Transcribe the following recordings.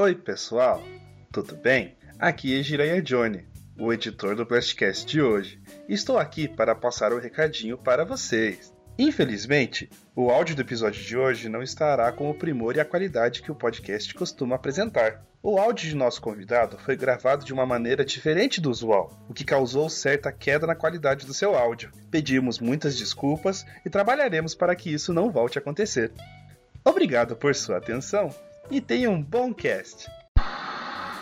Oi, pessoal, tudo bem? Aqui é Jiraiya Johnny, o editor do Blastcast de hoje. Estou aqui para passar o um recadinho para vocês. Infelizmente, o áudio do episódio de hoje não estará com o primor e a qualidade que o podcast costuma apresentar. O áudio de nosso convidado foi gravado de uma maneira diferente do usual, o que causou certa queda na qualidade do seu áudio. Pedimos muitas desculpas e trabalharemos para que isso não volte a acontecer. Obrigado por sua atenção e tenha um bom cast.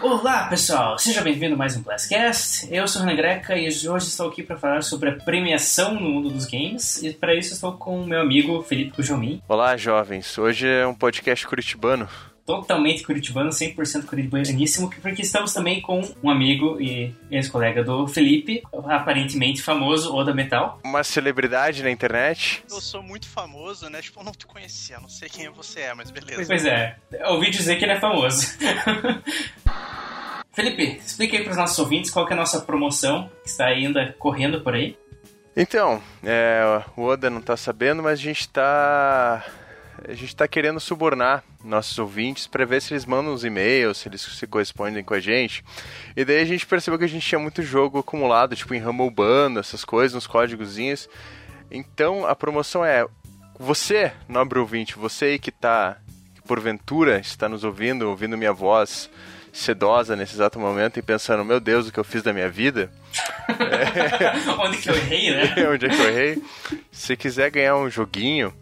Olá pessoal, seja bem-vindo a mais um Blastcast. Eu sou o Renan Greca e hoje estou aqui para falar sobre a premiação no mundo dos games e para isso estou com o meu amigo Felipe Cujomin. Olá jovens, hoje é um podcast curitibano totalmente curitibano, 100% curitibaníssimo, porque estamos também com um amigo e ex-colega do Felipe, aparentemente famoso, Oda Metal. Uma celebridade na internet. Eu sou muito famoso, né? Tipo, eu não te conhecia, não sei quem você é, mas beleza. Pois é, ouvi dizer que ele é famoso. Felipe, explique aí para os nossos ouvintes qual é a nossa promoção que está ainda correndo por aí. Então, é, o Oda não está sabendo, mas a gente está a gente está querendo subornar nossos ouvintes para ver se eles mandam os e-mails, se eles se correspondem com a gente. E daí a gente percebeu que a gente tinha muito jogo acumulado, tipo em Rumble Bando, essas coisas, uns códigozinhos. Então a promoção é: você, nobre ouvinte, você aí que está, porventura está nos ouvindo, ouvindo minha voz sedosa nesse exato momento e pensando, meu Deus, o que eu fiz da minha vida? é... Onde que eu errei, né? Onde é que eu errei? Se quiser ganhar um joguinho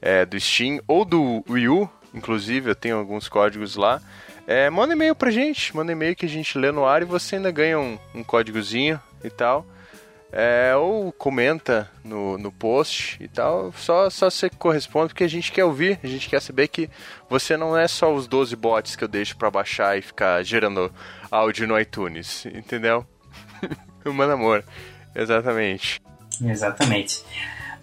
é, do Steam ou do Wii U, inclusive, eu tenho alguns códigos lá. É, manda e-mail pra gente, manda e-mail que a gente lê no ar e você ainda ganha um, um códigozinho e tal. É, ou comenta no, no post e tal, só, só você corresponde porque a gente quer ouvir, a gente quer saber que você não é só os 12 bots que eu deixo para baixar e ficar gerando áudio no iTunes, entendeu? Mano amor, exatamente. Exatamente.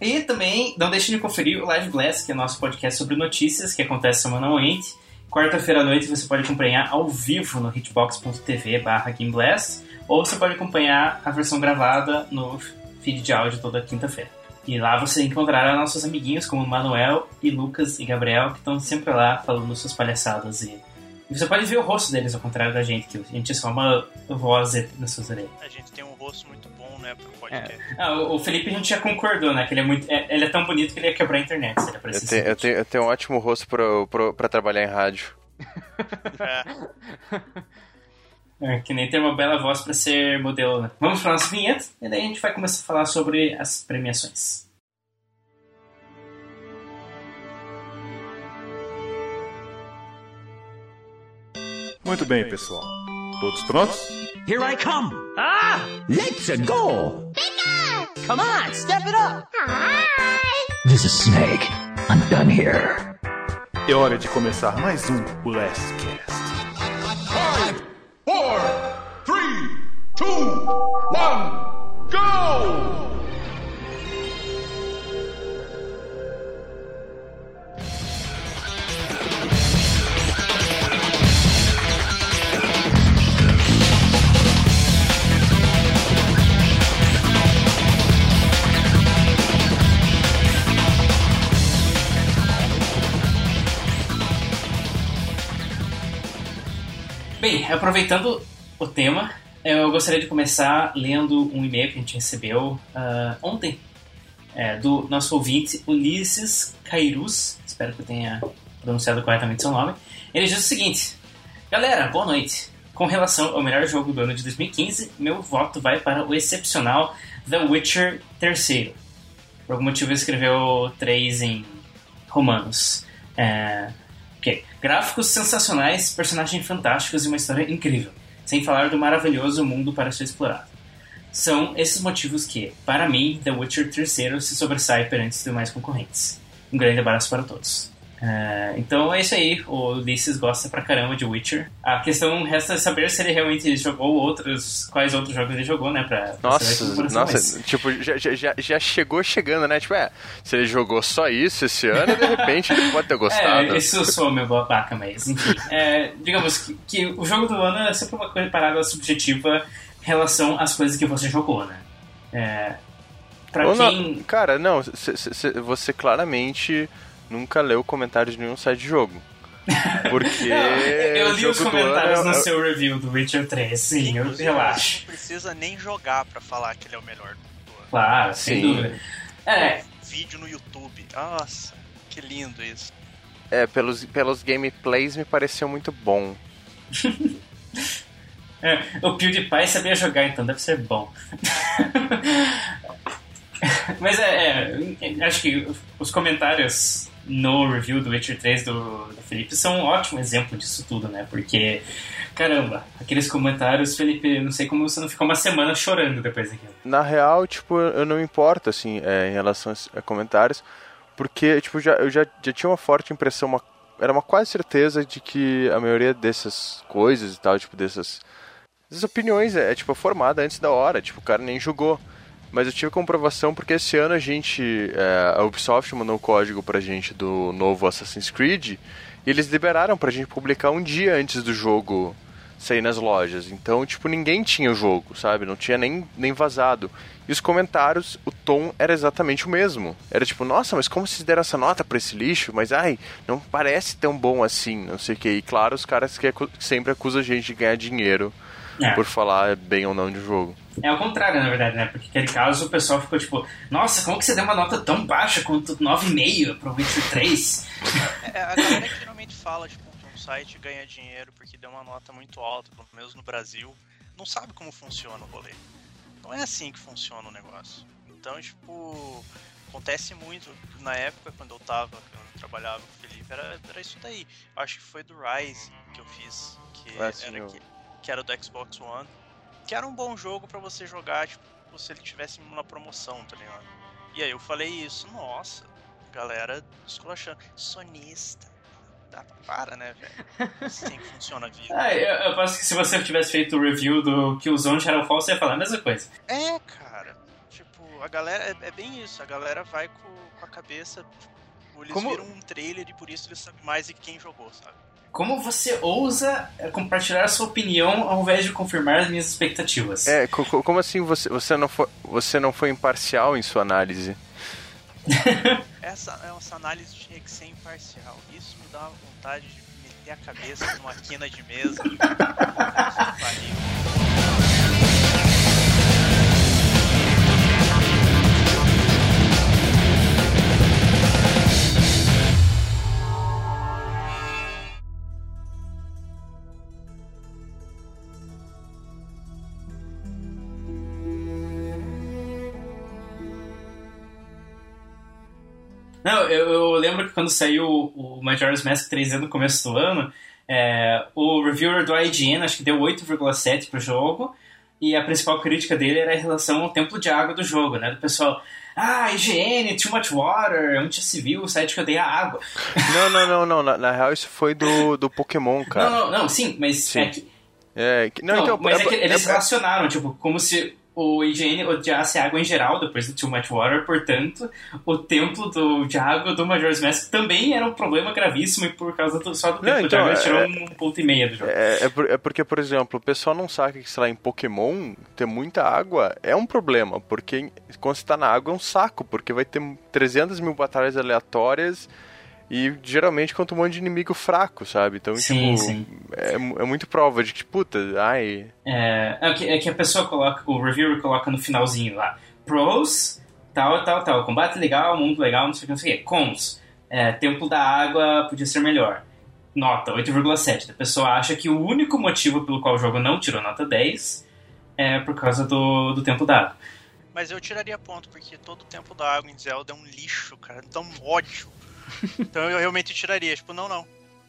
E também não deixe de conferir o Live Blast, que é nosso podcast sobre notícias que acontece semanalmente. Quarta-feira à noite você pode acompanhar ao vivo no hitbox.tv barra Gameblast, ou você pode acompanhar a versão gravada no feed de áudio toda quinta-feira. E lá você encontrará nossos amiguinhos como Manuel e Lucas e Gabriel, que estão sempre lá falando suas palhaçadas. E, e você pode ver o rosto deles, ao contrário da gente, que a gente é só uma voz nas suas orelhas. A gente tem um rosto muito né, pro podcast. É. Ah, o Felipe a gente já concordou, né? Que ele é muito. É, ele é tão bonito que ele ia quebrar a internet se ele eu, tenho, eu, tenho, eu tenho um ótimo rosto pro, pro, pra trabalhar em rádio. é. é. Que nem ter uma bela voz para ser modelo, né? Vamos para nossa vinheta e daí a gente vai começar a falar sobre as premiações. Muito bem, pessoal. Todos prontos? Here I come! Ah! Let's go! Bigger! Come on, step it up! Hi! This is Snake. I'm done here. É hora de começar mais um Last Cast. Five, four, three, two, one, go! Bem, aproveitando o tema, eu gostaria de começar lendo um e-mail que a gente recebeu uh, ontem é, do nosso ouvinte Ulisses Cairus. Espero que eu tenha pronunciado corretamente seu nome. Ele diz o seguinte: Galera, boa noite. Com relação ao melhor jogo do ano de 2015, meu voto vai para o excepcional The Witcher III. Por algum motivo ele escreveu 3 em romanos. É. Gráficos sensacionais, personagens fantásticos e uma história incrível, sem falar do maravilhoso mundo para ser explorado. São esses motivos que, para mim, The Witcher III se sobressai perante os demais concorrentes. Um grande abraço para todos. Uh, então é isso aí, o Ulisses gosta pra caramba de Witcher. A questão resta saber se ele realmente jogou outros, quais outros jogos ele jogou, né? Pra, pra nossa, nossa, mas... tipo, já, já, já chegou chegando, né? Tipo, é, se ele jogou só isso esse ano, de repente ele pode ter gostado. É, isso sou meu babaca, mas enfim. É, digamos que, que, o jogo do ano é sempre uma coisa parada subjetiva em relação às coisas que você jogou, né? É, pra Ou quem... Não, cara, não, você claramente nunca leu comentários de nenhum site de jogo. Porque. eu li os comentários ano no é- seu review do Witcher 3, sim, eu relaxo. Não precisa nem jogar pra falar que ele é o melhor do ano. Claro, sem Sim. dúvida. É, Vídeo no YouTube. Nossa, que lindo isso. É, pelos, pelos gameplays me pareceu muito bom. é, o PewDiePie sabia jogar, então deve ser bom. Mas é, é, acho que os comentários no review do Witcher 3 do, do Felipe são um ótimo exemplo disso tudo, né? Porque, caramba, aqueles comentários, Felipe, não sei como você não ficou uma semana chorando depois daquilo. Na real, tipo, eu não me importo, assim, é, em relação a comentários, porque, tipo, já, eu já, já tinha uma forte impressão, uma, era uma quase certeza de que a maioria dessas coisas e tal, tipo, dessas, dessas opiniões é, é, tipo, formada antes da hora, tipo, o cara nem julgou. Mas eu tive comprovação porque esse ano a gente, é, a Ubisoft mandou um código pra gente do novo Assassin's Creed, e eles liberaram pra gente publicar um dia antes do jogo sair nas lojas. Então, tipo, ninguém tinha o jogo, sabe? Não tinha nem, nem vazado. E os comentários, o tom era exatamente o mesmo. Era tipo, nossa, mas como vocês deram essa nota pra esse lixo? Mas, ai, não parece tão bom assim, não sei o que. E claro, os caras que sempre acusam a gente de ganhar dinheiro É. por falar bem ou não de jogo. É ao contrário, na verdade, né? Porque naquele caso o pessoal ficou tipo, nossa, como que você deu uma nota tão baixa quanto 9,5 pro Witcher 3? É, a galera que geralmente fala, tipo, que um site ganha dinheiro porque deu uma nota muito alta, pelo menos no Brasil, não sabe como funciona o rolê. Não é assim que funciona o negócio. Então, tipo, acontece muito. Na época, quando eu tava, quando eu trabalhava com o Felipe, era, era isso daí. Eu acho que foi do Rise que eu fiz, que, Ah, sim, era, que, que era do Xbox One, que era um bom jogo pra você jogar, tipo, se ele tivesse na promoção, tá ligado? E aí eu falei isso, nossa, galera esculachando. Sonista. Dá, para, né, velho? Assim que funciona a vida. Ah, eu, eu que se você tivesse feito o review do Killzone Shadowfall, você ia falar a mesma coisa. É, cara. Tipo, a galera. É, é bem isso. A galera vai com, com a cabeça. Tipo, eles Como- viram um trailer e por isso eles sabem mais de quem jogou, sabe? Como você ousa eh, compartilhar a sua opinião ao invés de confirmar as minhas expectativas? É, co- co- como assim você, você, não foi, você não foi imparcial em sua análise? Essa, essa análise tinha que ser imparcial. Isso me dá vontade de meter a cabeça numa quina de mesa. Não, eu, eu lembro que quando saiu o Majora's Mask 3D no começo do ano, é, o reviewer do IGN acho que deu 8,7 pro jogo, e a principal crítica dele era em relação ao templo de água do jogo, né? Do pessoal, ah, IGN, too much water, onde se viu o site que odeia água. Não, não, não, não. Na, na real, isso foi do, do Pokémon, cara. Não, não, não, sim, mas Sim. é que, É, que- não, Não, então, mas é, que é- eles é- relacionaram, tipo, como se o IGN odiasse água em geral depois do Too Much Water, portanto, o templo do, água do Majora's Mask também era um problema gravíssimo e por causa do, só do Não, templo então, água eles é- tirou um ponto e meia do jogo. É, é é porque, por exemplo, o pessoal não sabe que, sei lá, em Pokémon ter muita água é um problema, porque quando você tá na água é um saco, porque vai ter 300 mil batalhas aleatórias e geralmente contra um monte de inimigo fraco, sabe? Então, Sim, tipo, sim. É, é muito prova de que, puta, ai. É, é, que, é que a pessoa coloca, o reviewer coloca no finalzinho lá, pros, tal, tal, tal, combate legal, mundo legal, não sei o que, não sei o que, cons, é, templo da água podia ser melhor. Nota 8,7. A pessoa acha que o único motivo pelo qual o jogo não tirou nota 10 é por causa do, do templo da água. Mas eu tiraria ponto, porque todo o tempo da água em Zelda é um lixo, cara. Dá um ódio. Então eu realmente tiraria. Tipo, não, não.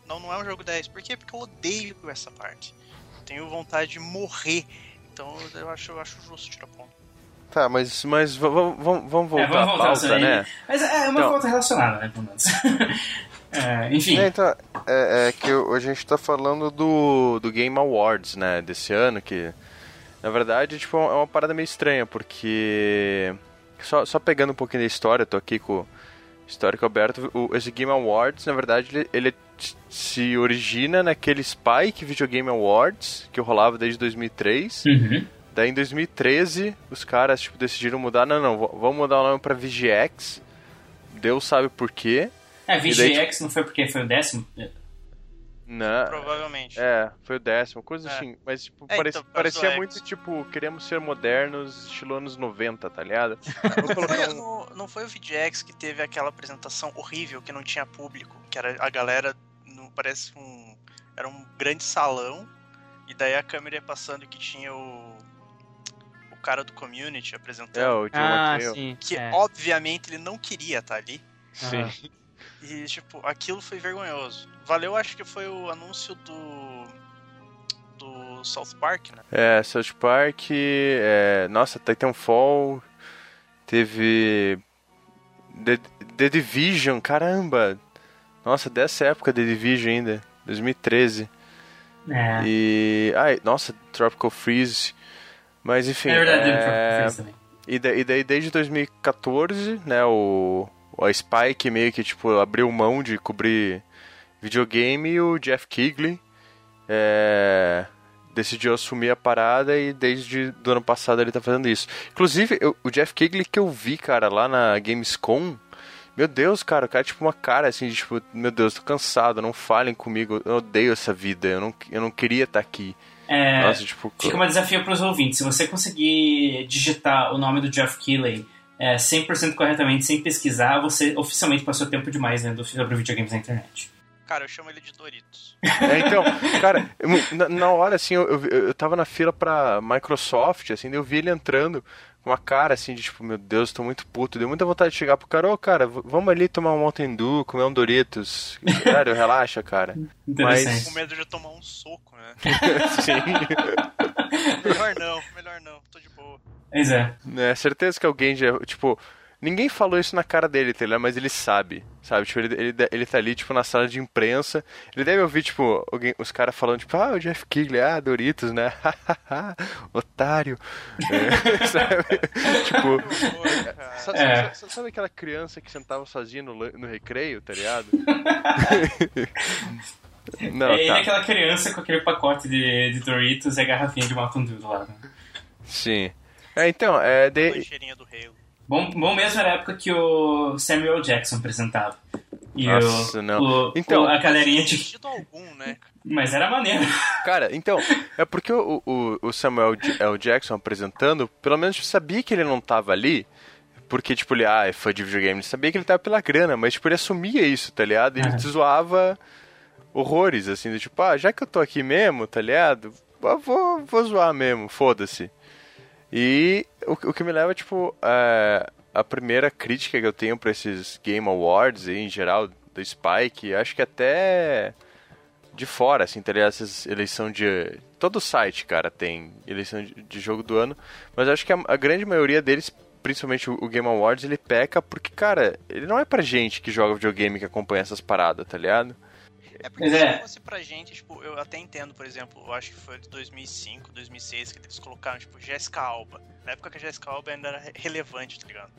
Não, não é um jogo 10. Por quê? Porque eu odeio essa parte. Tenho vontade de morrer. Então eu acho, eu acho justo tirar ponto. Tá, mas, mas v- v- vamos, vamos voltar É, vamos à voltar pauta, né? Mas é uma Então- volta relacionada, né, pelo menos. É, enfim, É, então, é, é que a gente tá falando do, do Game Awards, né, desse ano, que na verdade tipo, é uma parada meio estranha, porque só, só pegando um pouquinho da história, tô aqui com histórico aberto, o, esse Game Awards, na verdade, ele, ele se origina naquele Spike Video Game Awards, que rolava desde 2003, uhum. Daí em 2013, os caras tipo, decidiram mudar, não, não, vamos mudar o nome pra VGX. Deus sabe por quê. É, E daí, VGX não foi porque foi o décimo? Não. Provavelmente. É, foi o décimo, coisa É. assim. Mas, tipo, É, parece- então, parecia do muito, X. tipo, queremos ser modernos, estilo anos 90, tá ligado? Vou Foi um... no- não foi o VGX que teve aquela apresentação horrível que não tinha público, que era a galera, no, parece um, era um grande salão e daí a câmera ia passando que tinha o o cara do community É, apresentando, o John Ah, sim. que é. obviamente ele não queria estar ali. Sim. E, tipo, aquilo foi vergonhoso. Valeu, acho que foi o anúncio do. do South Park, né? É, South Park, é, nossa, Titanfall, teve The, The Division, caramba! Nossa, dessa época The Division ainda, 2013. É. E. Ai, nossa, Tropical Freeze. Mas enfim. É verdade, é, eu também. E, da- e daí desde 2014, né, o, o a Spike meio que tipo abriu mão de cobrir videogame e o Jeff Kigley é, decidiu assumir a parada e desde do ano passado ele tá fazendo isso. Inclusive, eu- o Jeff Kigley que eu vi, cara, lá na Gamescom, meu Deus, cara, o cara é tipo uma cara assim, de, tipo, meu Deus, tô cansado, não falem comigo, eu odeio essa vida, eu não, eu não queria estar aqui. É, Nossa, tipo, Fica um desafio para os ouvintes. Se você conseguir digitar o nome do Jeff Keighley é, 100% corretamente, sem pesquisar, você oficialmente passou tempo demais lendo sobre videogames na internet. Cara, eu chamo ele de Doritos. É, então, cara, eu- na, na hora, assim, eu, eu, eu tava na fila pra Microsoft, assim, daí eu vi ele entrando com uma cara, assim, de tipo, meu Deus, tô muito puto. Deu muita vontade de chegar pro cara, ô, cara, v- vamos ali tomar um Mountain Dew, comer um Doritos. Sério, relaxa, cara. Interessante. Com medo de tomar um soco, né? Sim. melhor não, melhor não, tô de boa. Pois é. É, certeza que alguém já, tipo... Ninguém falou isso na cara dele, tá ligado? Mas ele sabe, sabe? Tipo, ele, ele, ele tá ali, tipo, na sala de imprensa. Ele deve ouvir, tipo, alguém, os caras falando, tipo, ah, o Jeff Kigley, ah, Doritos, né? Otário. É, sabe? tipo... Horror, cara. Sabe, É. sabe- sabe aquela criança que sentava sozinha no, no recreio, tá ligado? Não, é ele tá. aquela criança com aquele pacote de, de Doritos e a garrafinha de Mountain Dew do lado. Sim. É, então, é. De... Lancheirinha do Halo. Bom, bom mesmo era a época que o Samuel Jackson apresentava. E Nossa, o, não. o- Então- o- a galerinha de... Sentido algum, né? Mas era maneiro. Cara, então, é porque o, o, o Samuel L. Jackson apresentando, pelo menos eu sabia que ele não tava ali. Porque, tipo, ele, ah, é fã de videogame. Ele sabia que ele tava pela grana, mas, tipo, ele assumia isso, tá ligado? E ele te zoava horrores, assim, do tipo, ah, já que eu tô aqui mesmo, tá ligado? Vou, vou zoar mesmo, foda-se. E o, o que me leva, tipo, a, a primeira crítica que eu tenho pra esses Game Awards em geral, do Spike, acho que até de fora, assim, tá ligado? Essas eleição de. Todo site, cara, tem eleição de, de jogo do ano. Mas acho que a, a grande maioria deles, principalmente o, o Game Awards, ele peca porque, cara, ele não é pra gente que joga videogame que acompanha essas paradas, tá ligado? É porque se é. fosse pra gente, tipo, eu até entendo, por exemplo, eu acho que foi de 2005, 2006 que eles colocaram, tipo, Jessica Alba. Na época que a Jessica Alba ainda era re- relevante, tá ligado?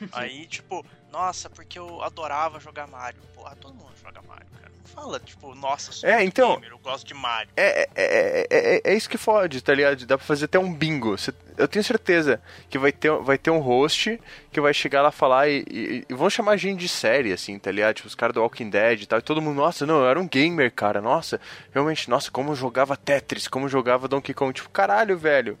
Aí, tipo, nossa, porque eu adorava jogar Mario. Porra, todo mundo joga Mario, cara. Fala, tipo, nossa, sou É, então- gamer, eu gosto de Mario. É, é, é, é, é isso que fode, tá ligado? Dá pra fazer até um bingo. Eu tenho certeza que vai ter, vai ter um host que vai chegar lá falar e, e, e vão chamar gente de série, assim, tá ligado? Tipo, os caras do Walking Dead e tal. E todo mundo, nossa, não, eu era um gamer, cara. Nossa, realmente, nossa, como eu jogava Tetris, como eu jogava Donkey Kong. Tipo, caralho, velho.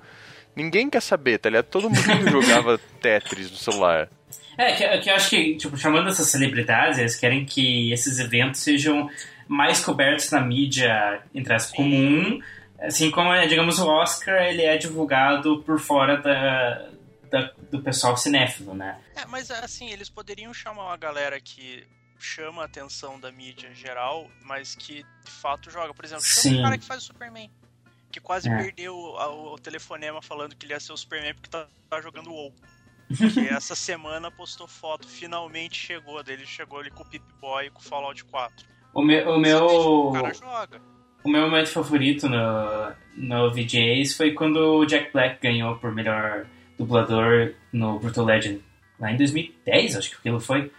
Ninguém quer saber, tá ligado? Todo mundo jogava Tetris no celular. É, que, que eu acho que, tipo, chamando essas celebridades, eles querem que esses eventos sejam mais cobertos na mídia, entre as comum, assim como, é, digamos, o Oscar, ele é divulgado por fora da, da- do pessoal cinéfilo, né? É, mas assim, eles poderiam chamar uma galera que chama a atenção da mídia geral, mas que de fato joga. Por exemplo, chama Sim. o cara que faz o Superman. Que quase É. perdeu a- o, telefonema falando que ele ia ser o Superman porque tá, tá jogando WoW. Que essa semana postou foto, finalmente chegou dele, chegou ali com o Pip Boy e com o Fallout 4. O meu, o O meu, cara joga. o meu momento favorito no, no VJs foi quando o Jack Black ganhou por melhor dublador no Brutal Legend, lá em 2010, acho que aquilo foi.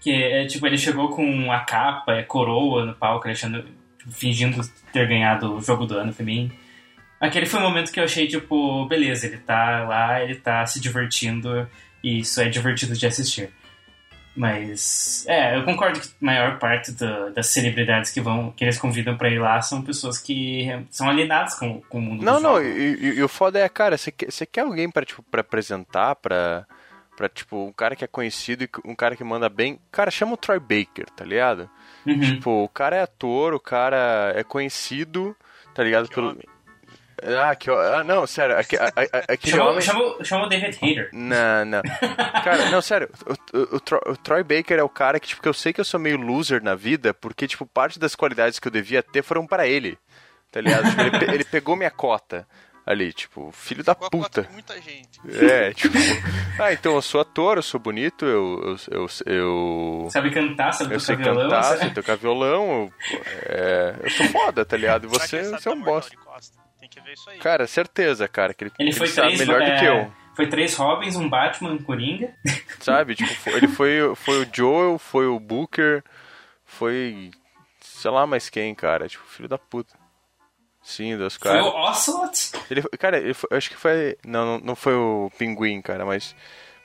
Que, é, tipo, ele chegou com a capa, a coroa no palco, achando, fingindo ter ganhado o jogo do ano, foi bem... Aquele foi o momento que eu achei, tipo, beleza, ele tá lá, ele tá se divertindo, e isso é divertido de assistir. Mas, é, eu concordo que a maior parte do- das celebridades que vão, que eles convidam pra ir lá são pessoas que são alienadas com, com o mundo Não, não, e, e- o foda é, cara, você quer, você quer alguém pra, tipo, pra apresentar, pra, pra, tipo, um cara que é conhecido e um cara que manda bem. Cara, chama o Troy Baker, tá ligado? Uhum. Tipo, o cara é ator, o cara é conhecido, tá ligado? Pelo... Ah, que... ah, não, sério, aque- a- a- aquele Chama, homem... chama o David Hayter. Não, não. Cara, não, sério, o, o- o o Troy Baker é o cara que, tipo, que eu sei que eu sou meio loser na vida, porque, tipo, parte das qualidades que eu devia ter foram pra ele, tá ligado? Tipo, ele, pe- ele pegou minha cota ali, tipo, filho da puta. muita gente. É, tipo, ah, então eu sou ator, eu sou bonito, eu, eu, eu, eu, Sabe cantar, sabe eu tocar sei violão. cantar, sabe? sei tocar violão, eu, é, eu sou foda, tá ligado? E você, você é um bosta. Que ver isso aí. Cara, certeza, cara, que ele, Ele que foi ele sabe três, melhor do é, que eu. Foi três Robins, um Batman, um Coringa. Sabe? Tipo, foi- ele foi, foi o Joel, foi o Booker, foi. sei lá mais quem, cara. Tipo, filho da puta. Sim, Deus, Foi cara. o Ocelot. Ele, cara, ele foi- eu acho que foi. Não, não, não foi o Pinguim, cara, mas.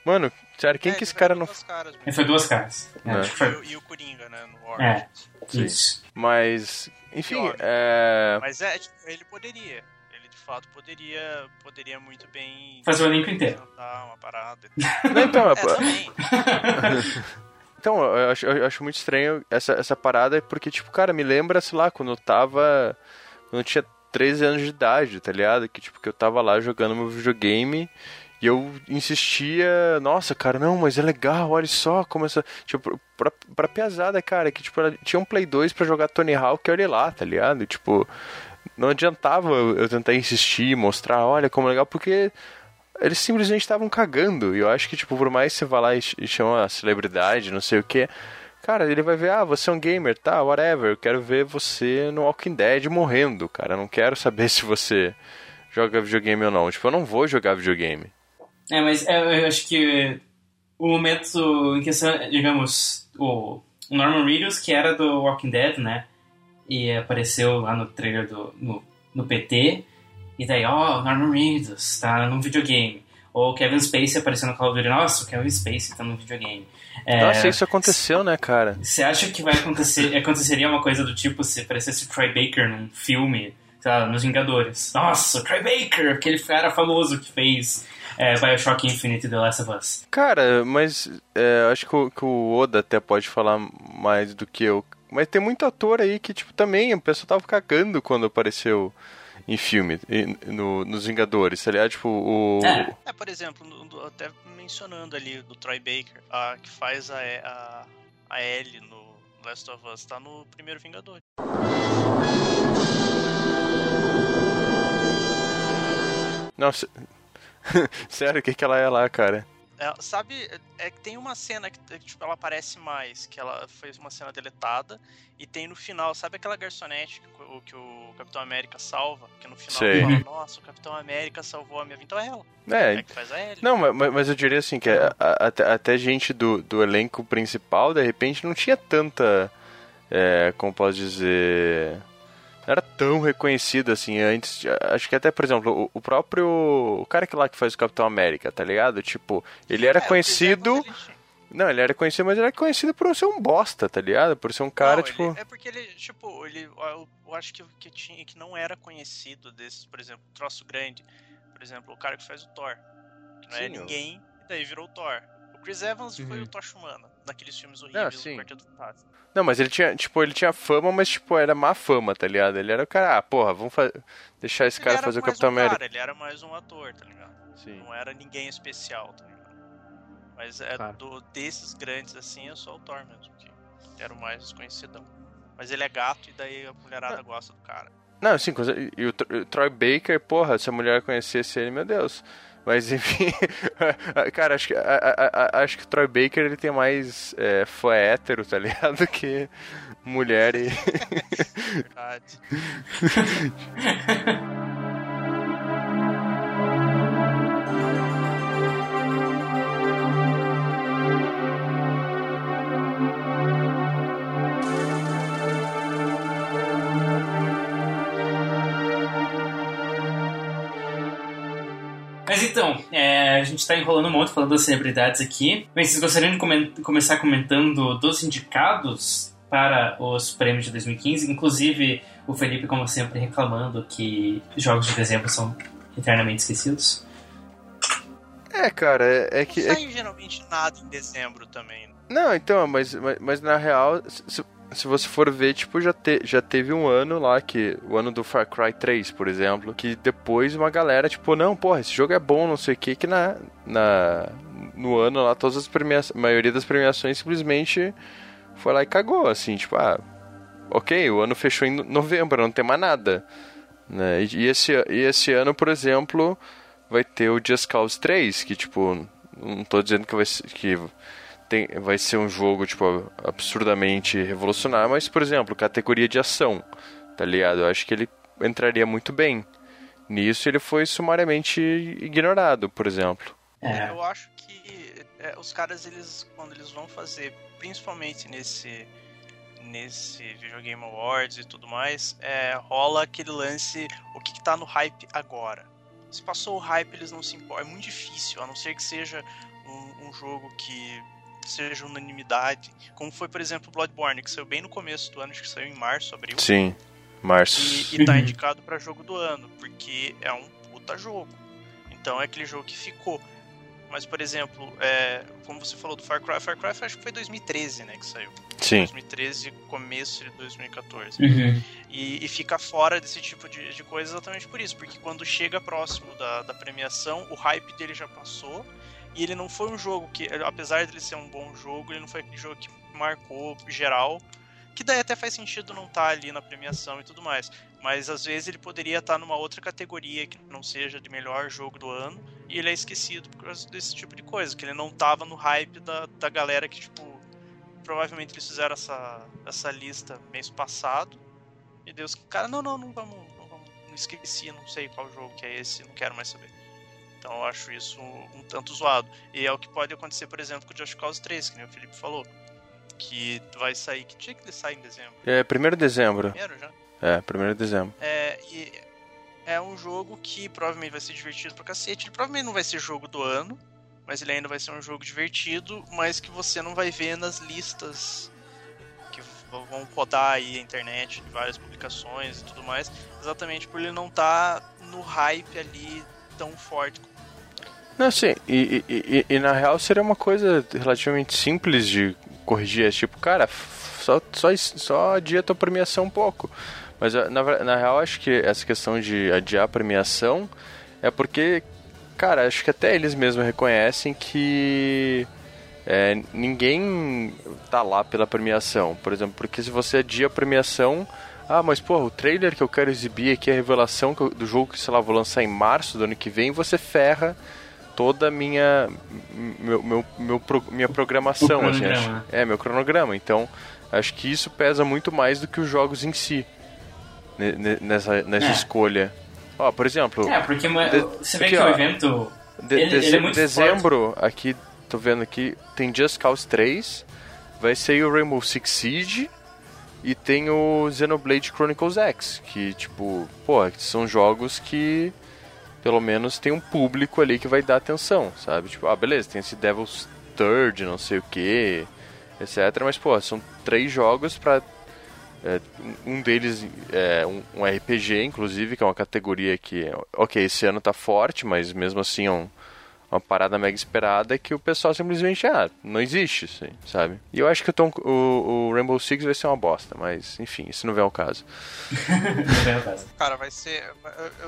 Mano, sério, quem É, que esse cara não. caras. Ele foi duas caras. É, É. acho que foi. E, o- e o Coringa, né? No É, Origins. Sim. isso. Mas. Enfim, é. Mas é, tipo, ele poderia. Fato poderia, poderia muito bem. Fazer o elenco inteiro. Uma parada. Não, então, É, é- também. Então, eu acho, eu acho muito estranho essa, essa parada, porque, tipo, cara, me lembra, sei lá, quando eu tava. Quando eu tinha 13 anos de idade, tá ligado? Que, tipo, que eu tava lá jogando meu videogame e eu insistia, nossa, cara, não, mas é legal, olha só como essa. Tipo, pra, pra piazada, cara, que, tipo, tinha um Play 2 pra jogar Tony Hawk, olha lá, tá ligado? Tipo, não adiantava eu tentar insistir, mostrar, olha como é legal, porque eles simplesmente estavam cagando. E eu acho que, tipo, por mais que você vá lá e ch- chama a celebridade, não sei o que, cara, ele vai ver, ah, você é um gamer, tá, whatever, eu quero ver você no Walking Dead morrendo, cara. Eu não quero saber se você joga videogame ou não. Tipo, eu não vou jogar videogame. É, mas eu acho que o momento em questão, digamos, o Norman Reedus, que era do Walking Dead, né? E apareceu lá no trailer do no, no PT. E daí, ó, Norman Reedus tá num videogame. Ou Kevin Spacey apareceu no Call of Duty. Nossa, o Kevin Spacey tá num videogame. É, Nossa, isso aconteceu, né, cara? Você acha que vai acontecer, aconteceria uma coisa do tipo se aparecesse Troy Baker num filme, sei lá, nos Vingadores? Nossa, o Troy Baker, aquele cara famoso que fez é, Bioshock Infinite The Last of Us. Cara, mas é, acho que o, que o Oda até pode falar mais do que eu. Mas tem muito ator aí que, tipo, também o pessoal tava cagando quando apareceu em filme, e- no, nos Vingadores, tá ligado? Tipo, o. É. É, por exemplo, no- no- até mencionando ali do Troy Baker, a, que faz a, a, a Ellie no Last of Us, tá no primeiro Vingador. Não, sé- sério, o que, que ela é lá, cara? É, sabe, é que tem uma cena que tipo, ela aparece mais, que ela fez uma cena deletada, e tem no final, sabe aquela garçonete que, o- que o Capitão América salva? Que no final Sei. fala, nossa, o Capitão América salvou a minha vida. Então é ela, É, é que faz a Ellie. Não, mas, mas eu diria assim, que a- a- até, até gente do, do elenco principal, de repente, não tinha tanta. É, como posso dizer. Não era tão reconhecido assim antes. Acho que até, por exemplo, o, o próprio. O cara que lá que faz o Capitão América, tá ligado? Tipo, ele era É, conhecido. Não, ele era conhecido, mas ele era conhecido por ser um bosta, tá ligado? Por ser um cara, Não, tipo. ele- é porque ele, tipo, ele, eu, eu acho que, que tinha que não era conhecido desses, por exemplo, troço grande. Por exemplo, o cara que faz o Thor. Que não é Sim, o- ninguém, e daí virou o Thor. O Chris Evans foi Uhum. o Tocha Humana, naqueles filmes horríveis sim. do Quarteto Fantástico. Não, mas ele tinha, tipo, ele tinha fama, mas, tipo, era má fama, tá ligado? Ele era o cara, ah, porra, vamos fa- deixar esse Ele cara fazer o Capitão um América. Cara, ele era mais um ator, tá ligado? Sim. Não era ninguém especial, tá ligado? Mas é Claro. do, desses grandes assim, é só o Thor mesmo, que era o mais conhecidão. Mas ele é gato e daí a mulherada gosta do cara. Não, sim, e o Troy Baker, porra, se a mulher conhecesse ele, meu Deus. Mas enfim, cara, acho que, a- a- a- acho que o Troy Baker ele tem mais é, fã hétero, tá ligado? Que mulher e. Verdade. Então, é, a gente tá enrolando um monte falando das celebridades aqui. Mas vocês gostariam de comen- começar comentando dos indicados para os prêmios de 2015? Inclusive, o Felipe, como sempre, reclamando que jogos de dezembro são eternamente esquecidos. É, cara, é, é que. Não é sai geralmente nada em dezembro também. né? Não, então, mas, mas, mas na real, se, se você for ver, tipo, já, te, já teve um ano lá, que o ano do Far Cry 3, por exemplo, que depois uma galera, tipo, não, porra, esse jogo é bom, não sei o que, que na, na, no ano lá, todas as premiações, a maioria das premiações simplesmente foi lá e cagou, assim, tipo, ah, ok, o ano fechou em no- novembro, não tem mais nada. Né? E, e esse, e esse ano, por exemplo, vai ter o Just Cause 3, que, tipo, não tô dizendo que vai que tem, vai ser um jogo, tipo, absurdamente revolucionário, mas, por exemplo, categoria de ação, tá ligado? Eu acho que ele entraria muito bem. Nisso ele foi sumariamente ignorado, por exemplo. É, Eu acho que é, os caras, eles, quando eles vão fazer, principalmente nesse nesse Video Game Awards e tudo mais, é, rola aquele lance, o que, que tá no hype agora. Se passou o hype, eles não se importam. É muito difícil, a não ser que seja um, um jogo que seja unanimidade. Como foi, por exemplo, Bloodborne, que saiu bem no começo do ano, acho que saiu em março, abril. Sim, março. E, e tá Uhum. indicado pra jogo do ano, porque é um puta jogo. Então é aquele jogo que ficou. Mas, por exemplo, é, como você falou do Far Cry, Far Cry acho que foi 2013, né, que saiu. Sim. 2013, começo de 2014. uhum. E, e fica fora desse tipo de, de coisa exatamente por isso, porque quando chega próximo da, da premiação, o hype dele já passou, e ele não foi um jogo que, apesar dele ser um bom jogo, ele não foi aquele jogo que marcou geral, que daí até faz sentido não estar ali na premiação e tudo mais. Mas às vezes ele poderia estar numa outra categoria que não seja de melhor jogo do ano, e ele é esquecido por causa desse tipo de coisa, que ele não tava no hype da, da galera que, tipo, provavelmente eles fizeram essa, essa lista mês passado, e Deus, cara, não, não, não vamos, não vamos, não esqueci, não sei qual jogo que é esse, não quero mais saber. Então eu acho isso um tanto zoado. E é o que pode acontecer, por exemplo, com o Just Cause 3, que nem o Felipe falou. Que vai sair. Que dia que ele sai em dezembro? É 1 de dezembro. Primeiro já? É, 1 de dezembro. É, e é um jogo que provavelmente vai ser divertido pra cacete. Ele provavelmente não vai ser jogo do ano, mas ele ainda vai ser um jogo divertido, mas que você não vai ver nas listas que vão rodar aí a internet, de várias publicações e tudo mais, exatamente por ele não estar no hype ali tão forte. Não, sim, e, e, e- e na real seria uma coisa relativamente simples de corrigir. É tipo, cara, só, só, só adia tua premiação um pouco. Mas ah, na, na real acho que essa questão de adiar a premiação é porque, cara, acho que até eles mesmos reconhecem que é, ninguém tá lá pela premiação. Por exemplo, porque se você adia a premiação. Ah, mas porra, o trailer que eu quero exibir aqui, a revelação eu- do jogo que, sei lá, vou lançar em março do ano que vem, você ferra toda a minha meu, meu, meu pro- minha programação, assim, acho, é meu cronograma. Então, acho que isso pesa muito mais do que os jogos em si ne- ne- nessa nessa É. escolha. Ó, por exemplo, É, porque De- você vê aqui, que o evento. de- ele- ele é muito dezembro, aqui, tô vendo aqui, tem Just Cause 3, vai sair o Rainbow Six Siege e tem o Xenoblade Chronicles X, que, tipo, pô, são jogos que pelo menos tem um público ali que vai dar atenção, sabe? Tipo, ah, beleza, tem esse Devil's Third, não sei o que, etc. Mas, pô, são três jogos pra. é, um deles é um, um RPG, inclusive, que é uma categoria que, ok, esse ano tá forte, mas mesmo assim é um- uma parada mega esperada que o pessoal simplesmente, ah, não existe, assim, sabe? E eu acho que o, Tom- o- o Rainbow Six vai ser uma bosta, mas enfim, isso não vem ao caso. Não vem ao caso. Cara, vai ser.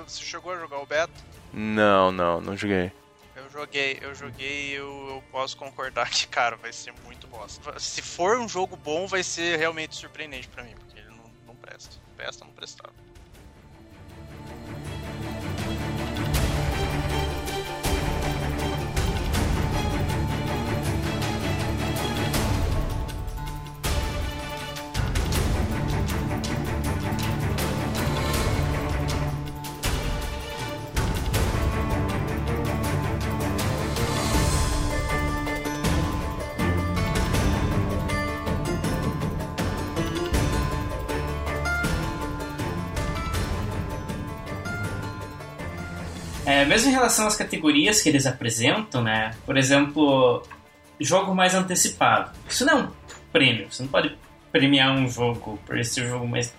Você chegou a jogar o beta? Não, não, não joguei. Eu joguei, eu joguei, eu, eu posso concordar que, cara, vai ser muito bosta. Se for um jogo bom, vai ser realmente surpreendente pra mim, porque ele não, não presta. Presta, não prestava. Mesmo em relação às categorias que eles apresentam, né? Por exemplo, jogo mais antecipado. Isso não é um prêmio. Você não pode premiar um jogo por esse jogo mais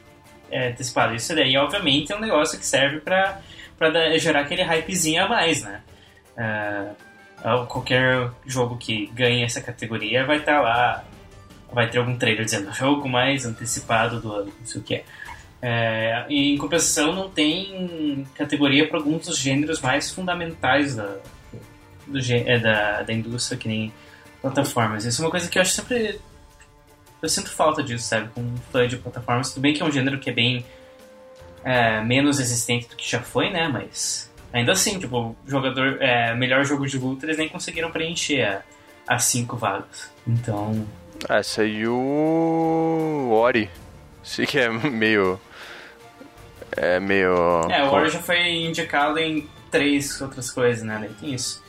é, antecipado. Isso daí, obviamente, é um negócio que serve dar- gerar aquele hypezinho a mais, né? É, qualquer jogo que ganhe essa categoria vai estar lá, vai ter algum trailer dizendo jogo mais antecipado do ano, não sei o que é. É, em compensação, não tem categoria para alguns dos gêneros mais fundamentais da, do, é, da, da indústria, que nem plataformas. Isso é uma coisa que eu acho sempre. Eu sinto falta disso, sabe? Com fã de plataformas. Tudo bem que é um gênero que é bem é, menos existente do que já foi, né? Mas ainda assim, tipo, jogador, é, melhor jogo de luta, eles nem conseguiram preencher as cinco vagas. Então. Ah, saiu Ori. Sei que é meio. É meio. É, o Ori já foi indicado em três outras coisas, né? Daí tem isso.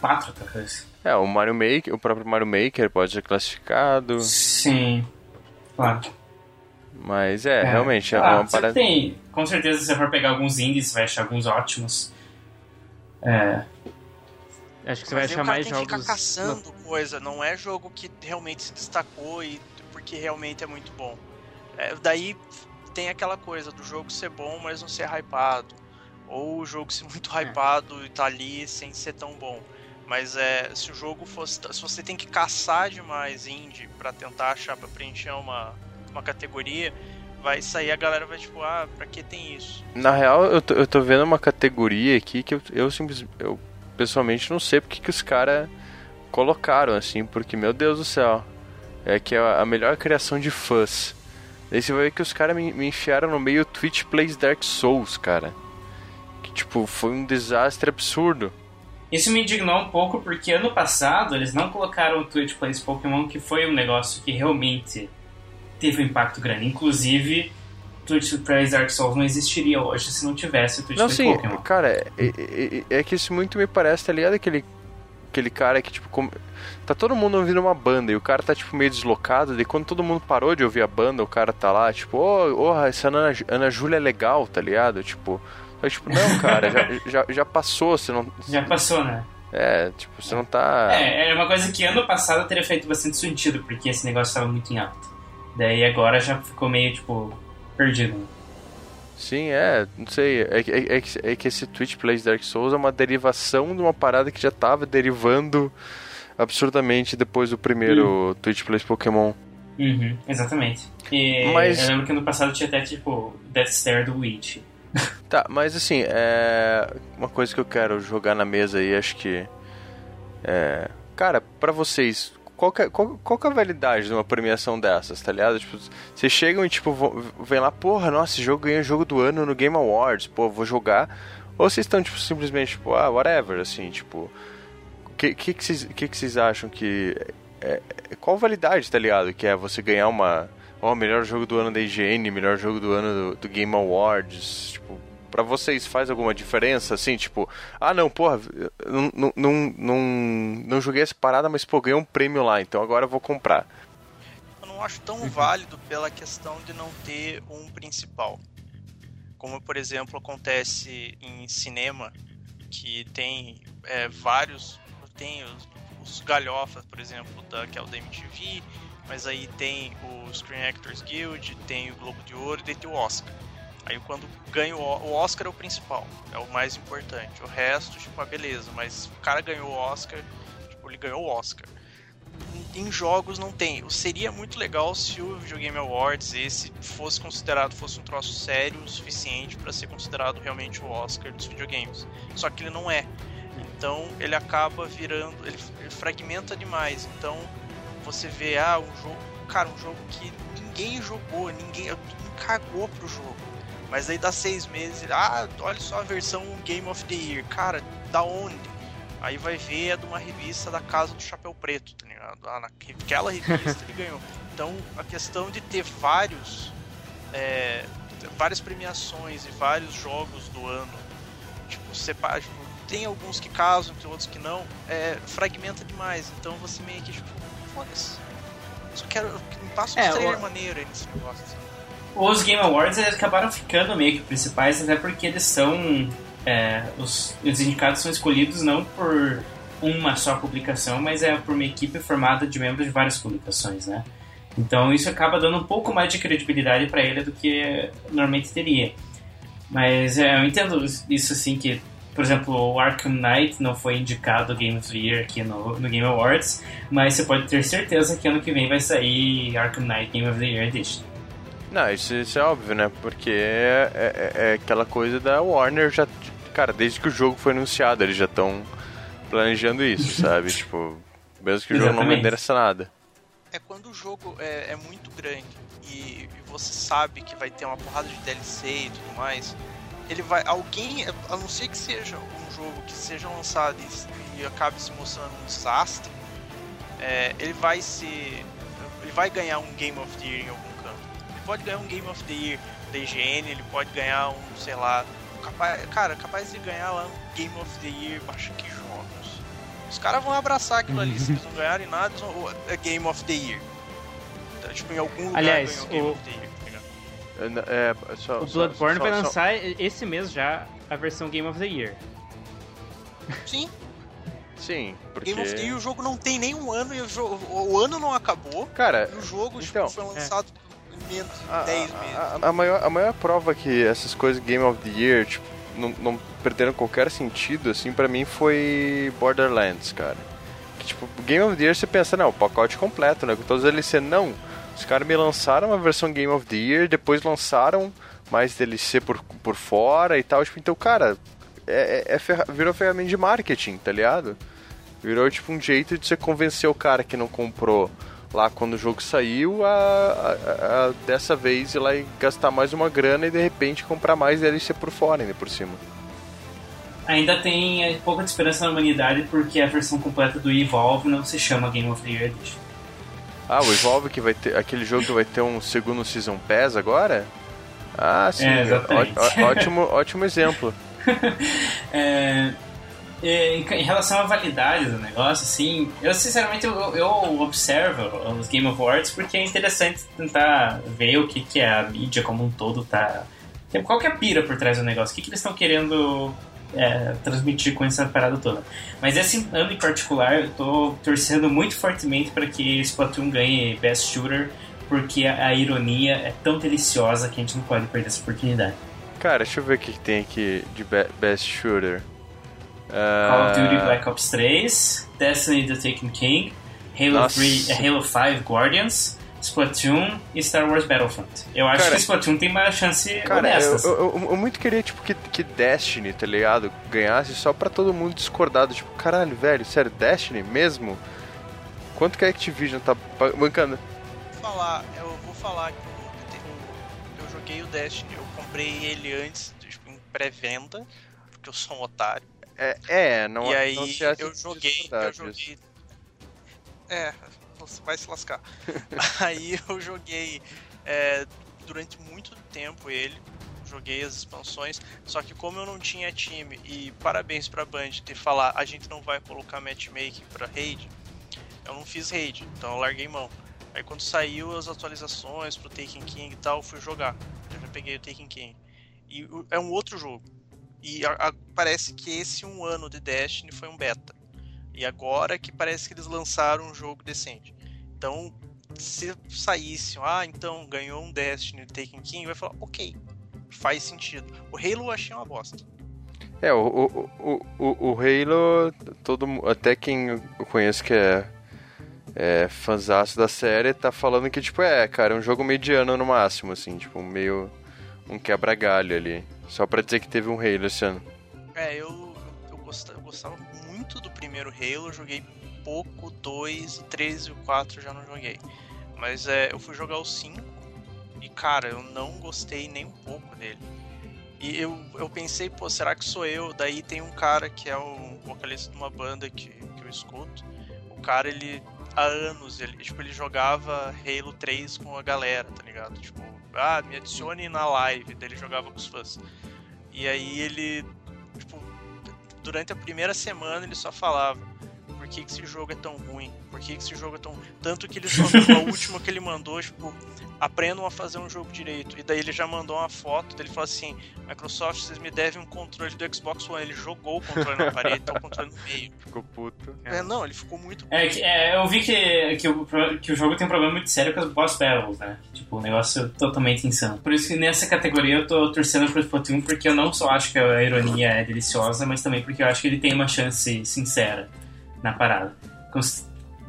Quatro outras coisas. É, o Mario Maker, o próprio Mario Maker pode ser classificado. Sim. Claro. Mas é, realmente, é ah, uma você parada. tem. Com certeza, se você for pegar alguns indies, você vai achar alguns ótimos. É. Acho que você vai Mas achar o cara mais tem que ficar jogos. caçando coisa, não é jogo que realmente se destacou e porque realmente é muito bom. É, daí tem aquela coisa do jogo ser bom, mas não ser hypado. Ou o jogo ser muito hypado e tá ali sem ser tão bom. Mas é, se o jogo fosse. Se você tem que caçar demais indie pra tentar achar, pra preencher uma, uma categoria, vai sair a galera vai tipo, ah, pra que tem isso? Na real, eu tô, eu tô vendo uma categoria aqui que eu, eu simplesmente. Eu pessoalmente não sei porque que os caras colocaram assim, porque, meu Deus do céu. É que é a melhor criação de fãs. Daí você vai ver que os caras me, me enfiaram no meio Twitch Plays Dark Souls, cara. Que tipo, foi um desastre absurdo. Isso me indignou um pouco porque ano passado eles não colocaram o Twitch Plays Pokémon, que foi um negócio que realmente teve um impacto grande. Inclusive, Twitch Plays Dark Souls não existiria hoje se não tivesse o Twitch Não, Plays sim, Pokémon. cara, é, é- é- é que isso muito me parece, tá ligado? Aquele, aquele cara que, tipo, como- tá todo mundo ouvindo uma banda e o cara tá, tipo, meio deslocado, e quando todo mundo parou de ouvir a banda, o cara tá lá, tipo, ô, oh, essa Ana, Ana Júlia é legal, tá ligado? Tipo, aí, tipo, não, cara, já, já, já passou, você não. Já passou, né? É, tipo, você não tá. É, era uma coisa que ano passado teria feito bastante sentido, porque esse negócio estava muito em alta. Daí agora já ficou meio, tipo, perdido. Sim, é, não sei. É, que- é, é que- é que esse Twitch Plays Dark Souls é uma derivação de uma parada que já tava derivando absurdamente depois do primeiro Twitch Plays Pokémon. Uhum, exatamente. E Mas- eu lembro que ano passado tinha até, tipo, Death Stare do Witch. Tá, mas assim, é. Uma coisa que eu quero jogar na mesa aí, acho que. É. Cara, pra vocês, qual que, é, qual, qual que é a validade de uma premiação dessas, tá ligado? Tipo, vocês chegam e, tipo, vem lá, porra, nossa, esse jogo ganhou jogo do ano no Game Awards, pô, vou jogar. Ou vocês estão, tipo, simplesmente, tipo, ah, whatever, assim, tipo. O que, que, que, vocês, que, que vocês acham que. É, é- qual validade, tá ligado? Que é você ganhar uma. Ó, melhor jogo do ano da IGN, melhor jogo do ano do, do Game Awards. Tipo, pra vocês faz alguma diferença? Assim, tipo, ah, não, porra, não, não, não, não, joguei essa parada, mas, pô, ganhei um prêmio lá, então agora eu vou comprar. eu não acho tão válido pela questão de não ter um principal. Como, por exemplo, acontece em cinema, que tem é, vários. Tem os, os galhofas, por exemplo, da, que é o da MTV, mas aí tem o Screen Actors Guild, tem o Globo de Ouro e tem o Oscar. Aí quando ganha o, Oscar é o principal, é o mais importante. O resto, tipo, ah, beleza, mas o cara ganhou o Oscar, tipo, ele ganhou o Oscar em jogos não tem. Seria muito legal se o Video Game Awards esse fosse considerado fosse um troço sério o suficiente para ser considerado realmente o Oscar dos videogames. Só que ele não é. Então ele acaba virando, ele, ele fragmenta demais. Então você vê ah um jogo, cara, um jogo que ninguém jogou, ninguém cagou pro jogo. Mas aí dá seis meses, ah, olha só a versão Game of the Year, cara, da onde? Aí vai ver é de uma revista da Casa do Chapéu Preto, tá ligado? Ah, naquela revista ele ganhou. Então a questão de ter vários. é, várias premiações e vários jogos do ano, tipo, separa, tipo, tem alguns que casam, tem outros que não, é, fragmenta demais. Então você meio que, tipo, foda-se. Só quero. Me passa um É, trailer o- maneiro aí nesse negócio. assim. Os Game Awards eles acabaram ficando meio que principais, até porque eles são é, os, os indicados são escolhidos não por uma só publicação, mas é por uma equipe formada de membros de várias publicações, né? Então isso acaba dando um pouco mais de credibilidade para ele do que normalmente teria. Mas é, eu entendo isso assim que, por exemplo, o Arkham Knight não foi indicado Game of the Year aqui no, no Game Awards, mas você pode ter certeza que ano que vem vai sair Arkham Knight Game of the Year Edition. Não, isso, isso é óbvio, né? Porque é, é, é aquela coisa da Warner já. Cara, desde que o jogo foi anunciado, eles já estão planejando isso, sabe? tipo, mesmo que o jogo não Exatamente. mereça nada. É quando o jogo é, é muito grande e, e você sabe que vai ter uma porrada de DLC e tudo mais. Ele vai. Alguém, a não ser que seja um jogo que seja lançado e, e acabe se mostrando um desastre, é, ele vai ser. Ele vai ganhar um Game of the Year em algum pode ganhar um Game of the Year da IGN, ele pode ganhar um, sei lá. Capaz, cara, capaz de ganhar lá um Game of the Year, acho que jogos. Os caras vão abraçar aquilo ali. Se eles não ganharem nada, eles vão, é Game of the Year. Então, tipo, em algum lugar Aliás, ganhou Game o- of the Year, tá ligado? É, É, só, O Bloodborne só- vai só- lançar esse mês já a versão Game of the Year. Sim, Sim, porque. Game of the Year o jogo não tem nem um ano e o, jogo, o ano não acabou. Cara, E o jogo tipo, então, foi lançado em menos de a, 10 meses. a, a, a maior, a maior prova que essas coisas Game of the Year, tipo, não, não perderam qualquer sentido, assim, pra mim foi Borderlands, cara. Que, tipo, Game of the Year você pensa, não, o pacote completo, né? Com todos eles DLC, não. Os caras me lançaram uma versão Game of the Year, depois lançaram mais DLC por, por fora e tal. Tipo, então, cara, é, é- é ferra- virou ferramenta de marketing, tá ligado? Virou tipo um jeito de você convencer o cara que não comprou lá quando o jogo saiu a, a- a- dessa vez ir lá e gastar mais uma grana e de repente comprar mais DLC por fora ainda por cima. Ainda tem é, pouca esperança na humanidade porque a versão completa do Evolve não se chama Game of the Year Edition. Ah, o Evolve que vai ter. aquele jogo que vai ter um segundo Season Pass agora? Ah, sim. É. Ó- ó- ótimo, ótimo exemplo. É, em relação à validade do negócio, assim, eu sinceramente eu, eu observo os Game Awards porque é interessante tentar ver o que, que é a mídia como um todo tá. Qual que é a pira por trás do negócio? O que, que eles estão querendo é, transmitir com essa parada toda? Mas esse ano em particular, eu tô torcendo muito fortemente para que Splatoon ganhe Best Shooter, porque a, a ironia é tão deliciosa que a gente não pode perder essa oportunidade. Cara, deixa eu ver o que tem aqui de be- Best Shooter. Call of Duty Ah, Black Ops 3, Destiny The Taken King, Halo, Nossa. 3, eh, Halo 5 Guardians, Splatoon e Star Wars Battlefront. Eu acho Cara, que Splatoon tem uma chance Cara, eu, honesta. eu, eu- eu muito queria, tipo, que, que Destiny, tá ligado? Ganhasse só pra todo mundo discordado. Tipo, caralho, velho, sério, Destiny mesmo? Quanto que a Activision tá ba- bancando? Vou falar, eu vou falar que eu, eu, eu joguei o Destiny, eu comprei ele antes, tipo, em pré-venda, porque eu sou um otário. É, é não e aí não eu joguei, eu joguei. É, você vai se lascar. aí eu joguei é, durante muito tempo ele. Joguei as expansões, só que como eu não tinha time, e parabéns pra Band ter falar, a gente não vai colocar matchmaking pra raid, eu não fiz raid, então eu larguei mão. Aí quando saiu as atualizações pro Taken King e tal, eu fui jogar. Eu já peguei o Taken King. E é um outro jogo. E a- a- parece que esse um ano de Destiny foi um beta. E agora que parece que eles lançaram um jogo decente. Então, se saísse, ah, então ganhou um Destiny Taken King, vai falar, ok, faz sentido. O Halo eu achei uma bosta. É, o, o, o, o, Halo, todo, até quem eu conheço que é, é da série, tá falando que, tipo, é, cara, é um jogo mediano no máximo, assim, tipo, meio um quebra-galho ali. Só pra dizer que teve um Halo esse ano. É, eu, eu, gostava, eu gostava muito do primeiro Halo, eu joguei pouco, 2, o 3 e o 4 eu já não joguei. Mas é, eu fui jogar o 5 e, cara, eu não gostei nem um pouco dele. E eu, eu pensei, pô, será que sou eu? Daí tem um cara que é o vocalista de uma banda que, que eu escuto. O cara, ele, há anos, ele, tipo, ele jogava Halo 3 com a galera, tá ligado? Tipo, ah, me adicione na live, daí ele jogava com os fãs. E aí ele, tipo, durante a primeira semana ele só falava. Que, que esse jogo é tão ruim, por que, que esse jogo é tão. Tanto que ele só a última que ele mandou, tipo, aprendam a fazer um jogo direito. E daí ele já mandou uma foto, ele falou assim: Microsoft, vocês me devem um controle do Xbox One. Ele jogou o controle na parede, tá o controle no meio. Ficou puto. É, não, ele ficou muito. É, que- é, eu vi que, que, o, que o jogo tem um problema muito sério com as boss battles, né? Tipo, um negócio totalmente insano. Por isso que nessa categoria eu tô torcendo pro Splatoon, porque eu não só acho que a ironia é deliciosa, mas também porque eu acho que ele tem uma chance sincera na parada.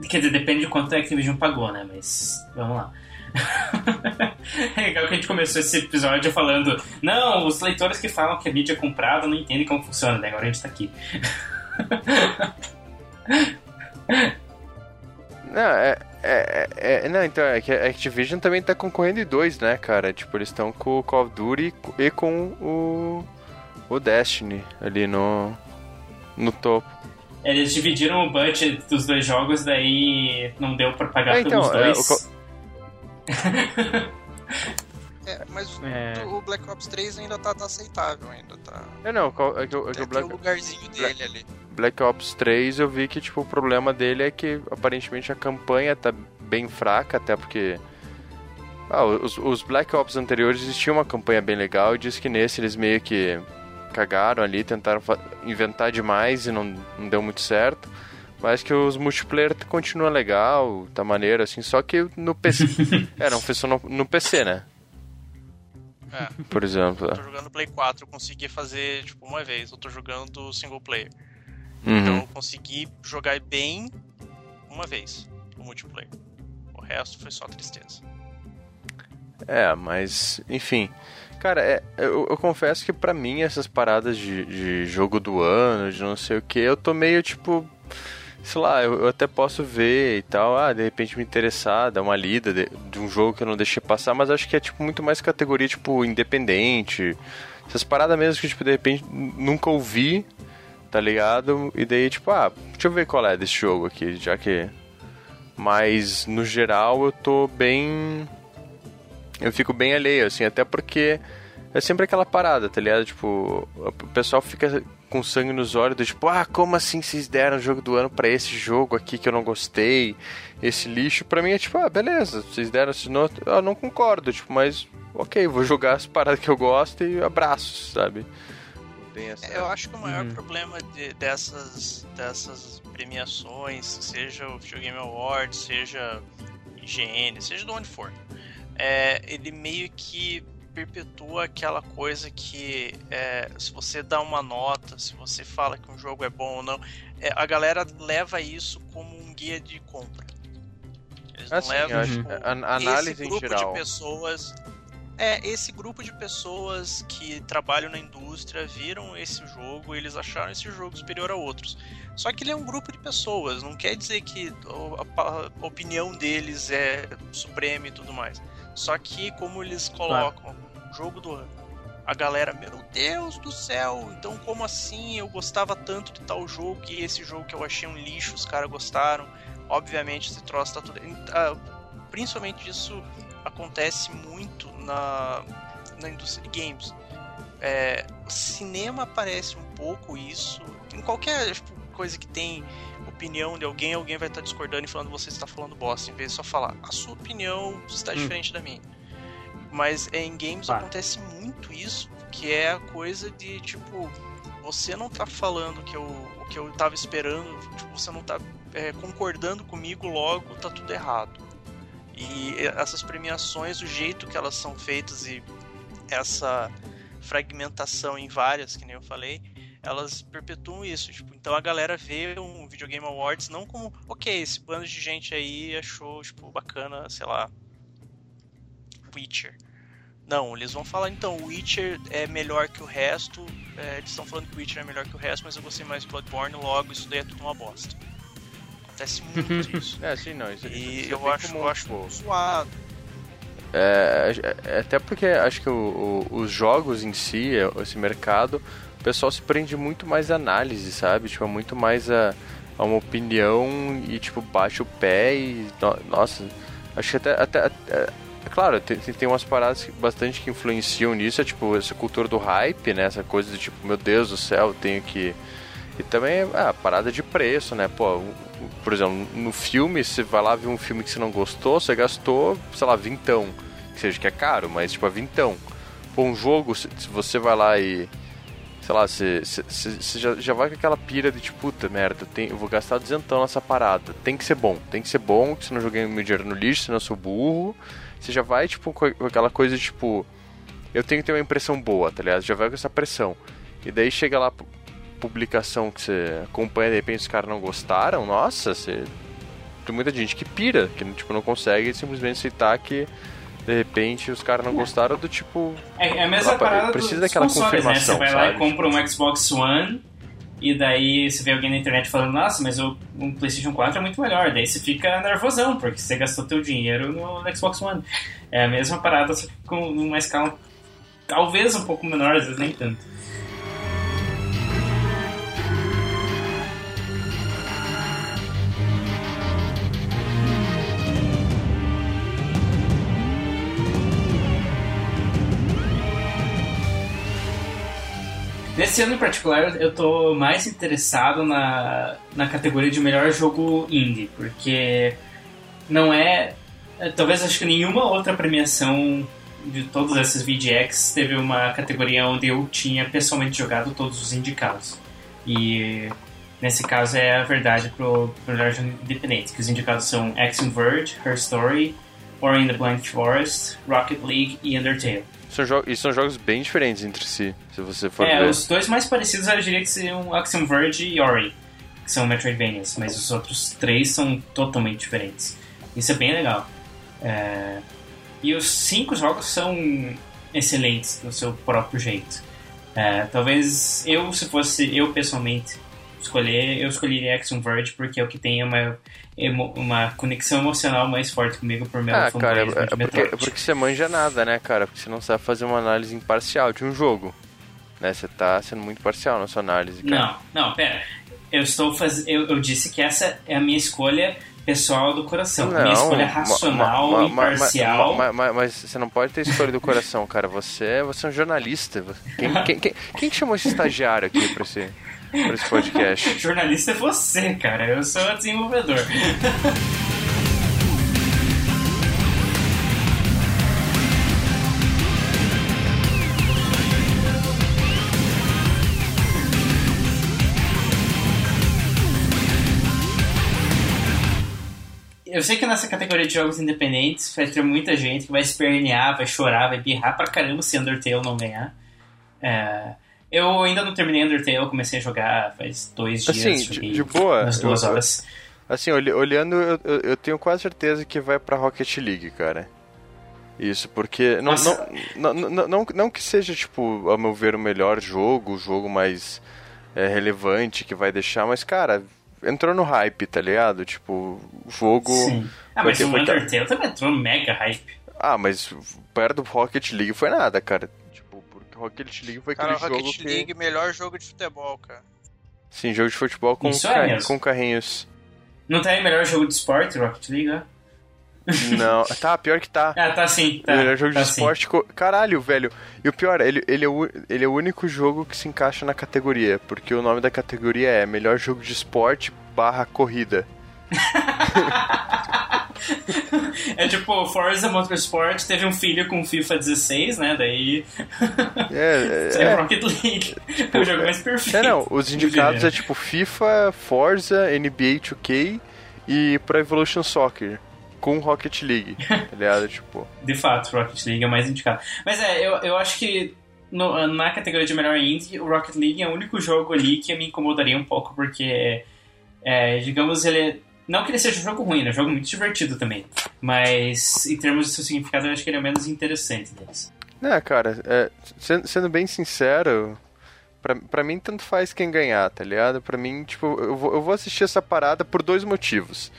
Quer dizer, depende de quanto a Activision pagou, né? Mas vamos lá. é legal que a gente começou esse episódio falando Não, os leitores que falam que a mídia é comprada não entendem como funciona, né? Agora a gente tá aqui. Não, é, é, é- é- Não, então, é que a Activision também tá concorrendo em dois, né, cara? Tipo, eles estão com o Call of Duty e com o. O Destiny ali no. No topo. Eles dividiram o budget dos dois jogos, daí não deu pra pagar É, então, pelos é, dois. o co- É, mas É. o Black Ops 3 ainda tá, tá aceitável, ainda tá. É, não, qual- é que, o- é que o Black, o lugarzinho dele ali. Black Ops 3 eu vi que, tipo, o problema dele é que aparentemente a campanha tá bem fraca, até porque. Ah, os, os Black Ops anteriores existia uma campanha bem legal e diz que nesse eles meio que cagaram ali, tentaram inventar demais e não, não deu muito certo. Mas que os multiplayer continua legal, tá maneiro, assim, só que no PC. é, não funcionou no PC, né? É. Por exemplo. Eu tô jogando Play 4, eu consegui fazer, tipo, uma vez. Eu tô jogando single player. Uhum. Então eu consegui jogar bem uma vez o multiplayer. O resto foi só tristeza. É, mas, enfim. Cara, é, eu, eu confesso que pra mim essas paradas de, de jogo do ano, de não sei o que, eu tô meio tipo. Sei lá, eu, eu até posso ver e tal, ah, de repente me interessar, dar uma lida de, de um jogo que eu não deixei passar, mas acho que é tipo muito mais categoria, tipo, independente. Essas paradas mesmo que, tipo, de repente nunca ouvi, tá ligado? E daí, tipo, ah, deixa eu ver qual é desse jogo aqui, já que. Mas no geral eu tô bem eu fico bem alheio, assim, até porque é sempre aquela parada, tá ligado? Tipo, o pessoal fica com sangue nos olhos, do tipo, ah, como assim vocês deram o jogo do ano pra esse jogo aqui que eu não gostei, esse lixo? Pra mim é tipo, ah, beleza, vocês deram esse noto, eu não concordo, tipo, mas ok, vou jogar as paradas que eu gosto e abraços, sabe? Essa... Eu acho que o maior Uhum. problema de- dessas, dessas premiações, seja o Video Game Awards, seja IGN, seja de onde for, é, ele meio que perpetua aquela coisa que é, se você dá uma nota, se você fala que um jogo é bom ou não, é, a galera leva isso como um guia de compra. Eles não Assim, eu levam acho- tipo, a- análise esse em grupo geral. de pessoas é, esse grupo de pessoas que trabalham na indústria viram esse jogo e eles acharam esse jogo superior a outros. Só que ele é um grupo de pessoas, não quer dizer que a opinião deles é suprema e tudo mais. Só que como eles colocam o jogo do ano, a galera, meu Deus do céu, então como assim eu gostava tanto de tal jogo e esse jogo que eu achei um lixo, os caras gostaram. Obviamente esse troço tá tudo. ah, Principalmente isso acontece muito na, na indústria de games. É, o cinema parece um pouco isso. Em qualquer tipo, coisa que tem opinião de alguém, alguém vai estar discordando e falando você está falando bosta, em vez de só falar a sua opinião está Hum. diferente da minha. Mas é, em games Claro. acontece muito isso, que é a coisa de tipo você não tá falando que eu, o que eu tava esperando, tipo, você não tá é, concordando comigo, logo tá tudo errado. E essas premiações, o jeito que elas são feitas e essa fragmentação em várias, que nem eu falei, elas perpetuam isso. Tipo, então a galera vê um Videogame Awards não como, ok, esse bando de gente aí achou, tipo, bacana, sei lá, Witcher. Não, eles vão falar, então, o Witcher é melhor que o resto, é, eles estão falando que o Witcher é melhor que o resto, mas eu gostei mais de Bloodborne, logo isso daí é tudo uma bosta. Acontece muito isso. É, sim, não, isso, E isso é eu acho, eu acho tipo, zoado. É, é, até porque acho que o- o- os jogos em si, esse mercado, o pessoal se prende muito mais à análise, sabe? Tipo, é muito mais a, a uma opinião e, tipo, bate o pé e. no- nossa, acho que até. até, até- é claro, tem, tem umas paradas que- bastante que influenciam nisso, é tipo essa cultura do hype, né? Essa coisa de tipo, meu Deus do céu, tenho que. E também ah, a parada de preço, né? Pô, por exemplo, no filme, você vai lá ver um filme que você não gostou, você gastou, sei lá, vintão. Que seja que é caro, mas tipo, é vintão. Pô, um jogo, se você vai lá e. Sei lá, você, já, já vai com aquela pira de tipo, puta merda, eu, vou gastar duzentão nessa parada. Tem que ser bom, tem que ser bom, se não joguei meu dinheiro no lixo, senão eu sou burro. Você já vai, tipo, com aquela coisa, tipo, eu tenho que ter uma impressão boa, tá ligado? Já vai com essa pressão. E daí chega lá, pu- publicação que você acompanha, de repente os caras não gostaram, nossa, você. Tem muita gente que pira, que tipo, não consegue simplesmente aceitar que de repente os caras não gostaram do tipo. É, é a mesma Lá parada precisa daquela consoles, né? Você confirmação, vai lá e compra um Xbox One e daí você vê alguém na internet falando, nossa, mas o um PlayStation 4 é muito melhor. Daí você fica nervosão, porque você gastou teu dinheiro no Xbox One. É a mesma parada, só que com uma escala talvez um pouco menor, às vezes nem tanto. Nesse ano em particular, eu tô mais interessado na, na categoria de melhor jogo indie, porque não é. é, Talvez acho que nenhuma outra premiação de todos esses VGX teve uma categoria onde eu tinha pessoalmente jogado todos os indicados. E nesse caso é a verdade pro, pro melhor jogo independente, que os indicados são Axiom Verge, Her Story, Ori in the Blind Forest, Rocket League e Undertale. São jo e são jogos bem diferentes entre si, se você for É, ver. os dois mais parecidos eu diria que seriam Axiom Verge e Ori, que são Metroidvanias, mas os outros três são totalmente diferentes. Isso é bem legal. É, E os cinco jogos são excelentes do seu próprio jeito. É, talvez eu, se fosse eu pessoalmente escolher, eu escolheria Axiom Verge porque é o que tem uma, uma conexão emocional mais forte comigo por meu Ah, cara, é, é porque, é porque você manja nada, né, cara? Porque você não sabe fazer uma análise imparcial de um jogo. Né? Você tá sendo muito parcial na sua análise, cara. Não, não, pera. Eu estou faz... eu, eu disse que essa é a minha escolha pessoal do coração. a minha escolha racional, ma- ma- imparcial. ma- ma- mas você não pode ter escolha do coração, cara. Você, é- você é um jornalista. Quem, quem, quem, quem que chamou esse estagiário aqui pra esse, esse podcast? Jornalista é você, cara. Eu sou desenvolvedor. Eu sei que nessa categoria de jogos independentes vai ter muita gente que vai espernear, vai chorar, vai birrar pra caramba se Undertale não ganhar. É, eu ainda não terminei Undertale, eu comecei a jogar faz dois dias. Assim, de, de boa. umas duas eu- horas. Assim, olhando, eu, eu- tenho quase certeza que vai pra Rocket League, cara. Isso, porque. Não, não, não, não, não, que seja, tipo, a meu ver, o melhor jogo, o jogo mais é, relevante que vai deixar, mas, cara, entrou no hype, tá ligado? Tipo, o jogo. Sim. Ah, mas o Undertale também entrou no mega hype. Ah, mas perto do Rocket League foi nada, cara. Rocket League foi Cara, aquele jogo Rocket que... League, melhor jogo de futebol, cara. Sim, jogo de futebol com, é com carrinhos. Não tem melhor jogo de esporte, Rocket League, ó? Não, tá, pior que tá. Ah, tá sim, tá. melhor jogo tá de sim. esporte. co- Caralho, velho. E o pior, ele, ele, é o, ele é o único jogo que se encaixa na categoria. Porque o nome da categoria é Melhor Jogo de Esporte barra Corrida. É tipo, Forza Motorsport teve um filho com FIFA 16, né? Daí. É, é, é, Rocket League. É o jogo mais perfeito. é, não. Os do indicados é tipo FIFA, Forza, NBA 2K e Pro Evolution Soccer. Com Rocket League. Tá ligado? Tipo. De fato, Rocket League é o mais indicado. Mas é, eu, eu acho que no- na categoria de melhor indie, o Rocket League é o único jogo ali que me incomodaria um pouco, porque, é, digamos, ele é- Não que ele seja um jogo ruim, ele é um jogo muito divertido também. Mas, em termos de seu significado, eu acho que ele é o menos interessante deles. É, cara, é, sendo, sendo bem sincero, pra, pra mim tanto faz quem ganhar, tá ligado? Pra mim, tipo, eu vou, eu vou assistir essa parada por dois motivos.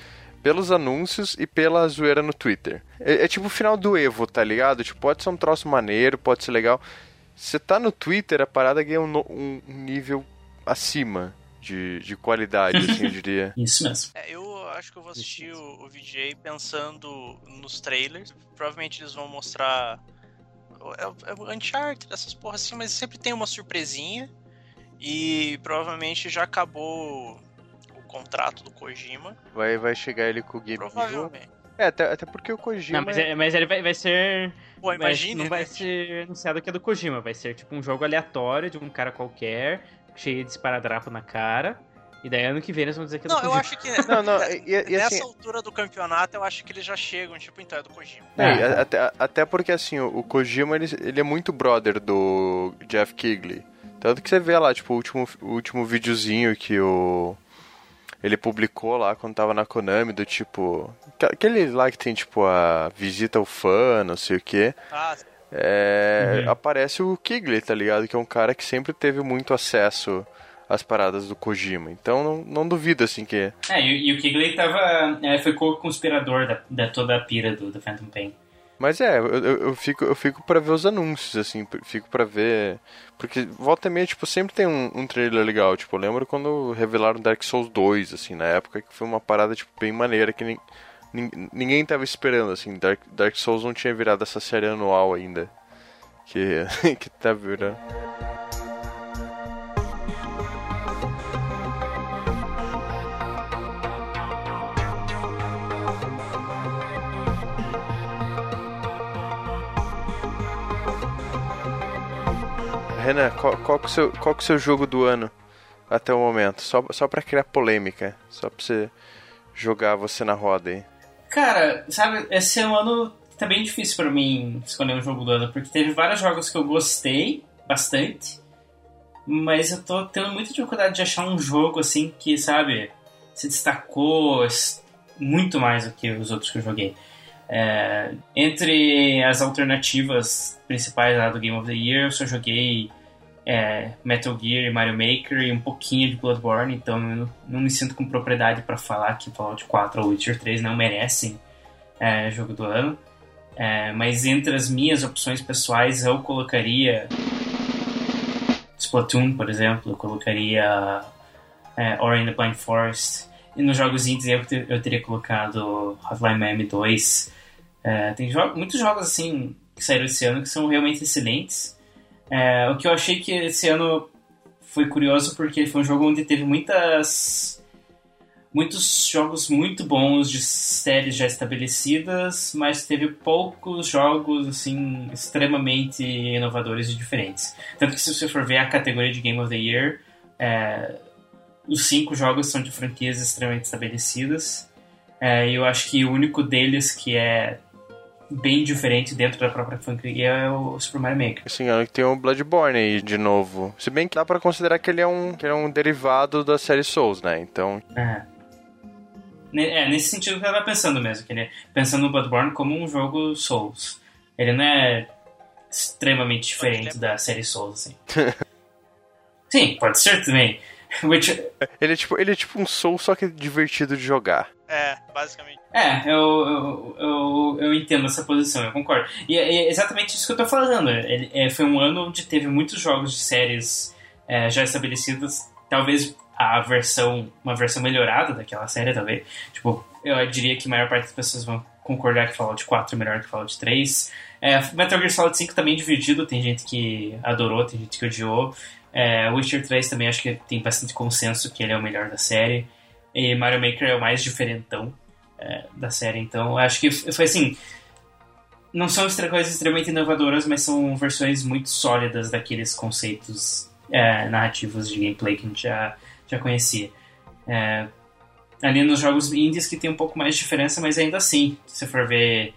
Pelos anúncios e pela zoeira no Twitter. É, é tipo o final do Evo, tá ligado? Tipo, pode ser um troço maneiro, pode ser legal. Você tá no Twitter, a parada ganha um, um nível acima de, de qualidade, assim, eu diria. Isso mesmo. É, eu acho que eu vou assistir o, o VJ pensando nos trailers. Provavelmente eles vão mostrar. É, o- é o Uncharted, essas porras assim, mas sempre tem uma surpresinha. E provavelmente já acabou o contrato do Kojima. Vai, vai chegar ele com o Game. Provavelmente. É, até, até porque o Kojima. Não, mas, é- mas ele vai, vai ser. Pô, vai- imagine, não vai né? ser anunciado que é do Kojima, vai ser tipo um jogo aleatório de um cara qualquer, cheio de esparadrapo na cara. E daí ano que vem eles vão dizer que é do Não, eu Kojima. acho que Não, não, e, e nessa assim. altura do campeonato eu acho que eles já chegam, tipo, então é do Kojima. Não, Ah. a- até, até porque assim, o, Kojima ele, ele é muito brother do Jeff Kigley. Tanto que você vê lá, tipo, o último, o último videozinho que o. Ele publicou lá quando tava na Konami, do tipo. aqu- Aquele lá que tem, tipo, a visita ao fã, não sei o quê. Ah, É, Uhum. Aparece o Kigley, tá ligado? Que é um cara que sempre teve muito acesso às paradas do Kojima. Então não, não duvido, assim, que. É, e, e o Kigley tava, é, foi co-conspirador da, da toda a pira do, do Phantom Pain. Mas é, eu, eu, fico, eu fico pra ver os anúncios, assim, fico pra ver. Porque volta e meia, tipo, sempre tem um, um trailer legal. Tipo, eu lembro quando revelaram Dark Souls 2, assim, na época, que foi uma parada, tipo, bem maneira, que nem, nin- ninguém tava esperando, assim. Dark, Dark Souls não tinha virado essa série anual ainda. Que, que tá virando. Renan, qual, qual, que é o seu, qual que é o seu jogo do ano até o momento? Só, só pra criar polêmica. Só pra você jogar você na roda aí. Cara, sabe, esse ano tá bem difícil pra mim escolher um jogo do ano, porque teve vários jogos que eu gostei bastante, mas eu tô tendo muita dificuldade de achar um jogo assim que, sabe, se destacou muito mais do que os outros que eu joguei. É, entre as alternativas principais lá do Game of the Year, eu só joguei é, Metal Gear e Mario Maker e um pouquinho de Bloodborne, então eu não, me sinto com propriedade pra falar que Fallout 4 ou Witcher 3 não merecem é, jogo do ano. É, mas entre as minhas opções pessoais, eu colocaria Splatoon, por exemplo, eu colocaria é, Ori and the Blind Forest. E nos jogos indies eu, te- eu teria colocado Hotline Miami 2. É, tem jo- muitos jogos assim que saíram esse ano que são realmente excelentes. É, o que eu achei que esse ano foi curioso porque foi um jogo onde teve muitas muitos jogos muito bons de séries já estabelecidas, mas teve poucos jogos assim extremamente inovadores e diferentes. Tanto que se você for ver a categoria de Game of the Year, é, os cinco jogos são de franquias extremamente estabelecidas. É, e eu acho que o único deles que é bem diferente dentro da própria franquia é o Super Mario Maker. Assim, olha que tem o Bloodborne aí de novo. Se bem que dá pra considerar que ele é um, que ele é um derivado da série Souls, né? Então. É. É, nesse sentido que eu tava pensando mesmo, que ele é pensando no Bloodborne como um jogo Souls. Ele não é extremamente diferente da série Souls, assim. Sim, pode ser também. Witcher, Ele é tipo, ele é tipo um Soul, só que divertido de jogar. É, basicamente. É, eu, eu, eu, eu entendo essa posição, eu concordo. E é é exatamente isso que eu tô falando. Ele, é, foi um ano onde teve muitos jogos de séries é, já estabelecidas, talvez a versão, uma versão melhorada daquela série, talvez. Tipo, eu diria que a maior parte das pessoas vão concordar que Fallout 4 é melhor que Fallout 3. É, Metal Gear Solid 5 também dividido, tem gente que adorou, tem gente que odiou. É, Witcher 3 também acho que tem bastante consenso que ele é o melhor da série. E Mario Maker é o mais diferentão é, da série, então acho que foi assim. Não são coisas extremamente inovadoras, mas são versões muito sólidas daqueles conceitos é, narrativos de gameplay que a gente já, já conhecia. É, ali nos jogos indies que tem um pouco mais de diferença, mas ainda assim, se for ver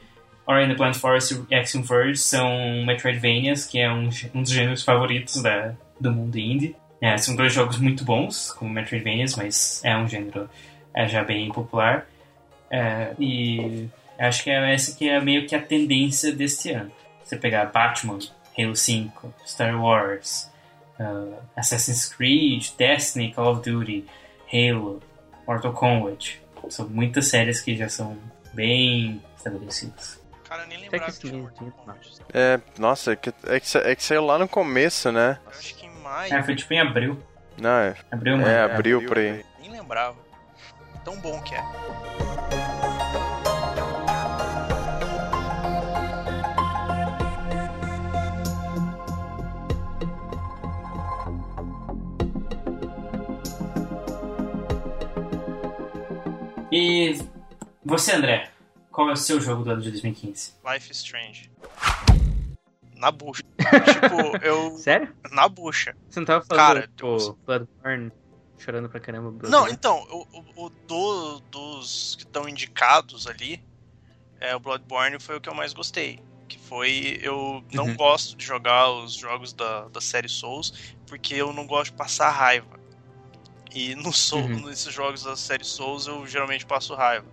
Ori and the Blind Forest e Axiom Verge são Metroidvanias, que é um, um dos gêneros favoritos da, do mundo indie. É, são dois jogos muito bons, como Metroidvanias, mas é um gênero é, já bem popular. É, e acho que é essa que é meio que a tendência deste ano. Você pegar Batman, Halo 5, Star Wars, uh, Assassin's Creed, Destiny, Call of Duty, Halo, Mortal Kombat. São muitas séries que já são bem estabelecidas. Cara, eu nem lembrava que tinha Mortal não. Kombat. É, nossa, é que, é que, é que saiu lá no começo, né? Eu acho maio. É, foi tipo em abril. Não, é, Abril, é mano. abril por aí. Nem lembrava. Tão bom que é. E você, André, qual é o seu jogo do ano de 2015? Life is Strange. Na bucha. tipo, eu. Sério? Na bucha. Você não tava falando, Cara, tipo, eu- Bloodborne chorando pra caramba? Não, Bloodborne? então, o, o- o do- dos que estão indicados ali, é, o Bloodborne foi o que eu mais gostei. Que foi. Eu não Uhum. gosto de jogar os jogos da, da série Souls, porque eu não gosto de passar raiva. E no Soul, Uhum. nesses jogos da série Souls eu geralmente passo raiva.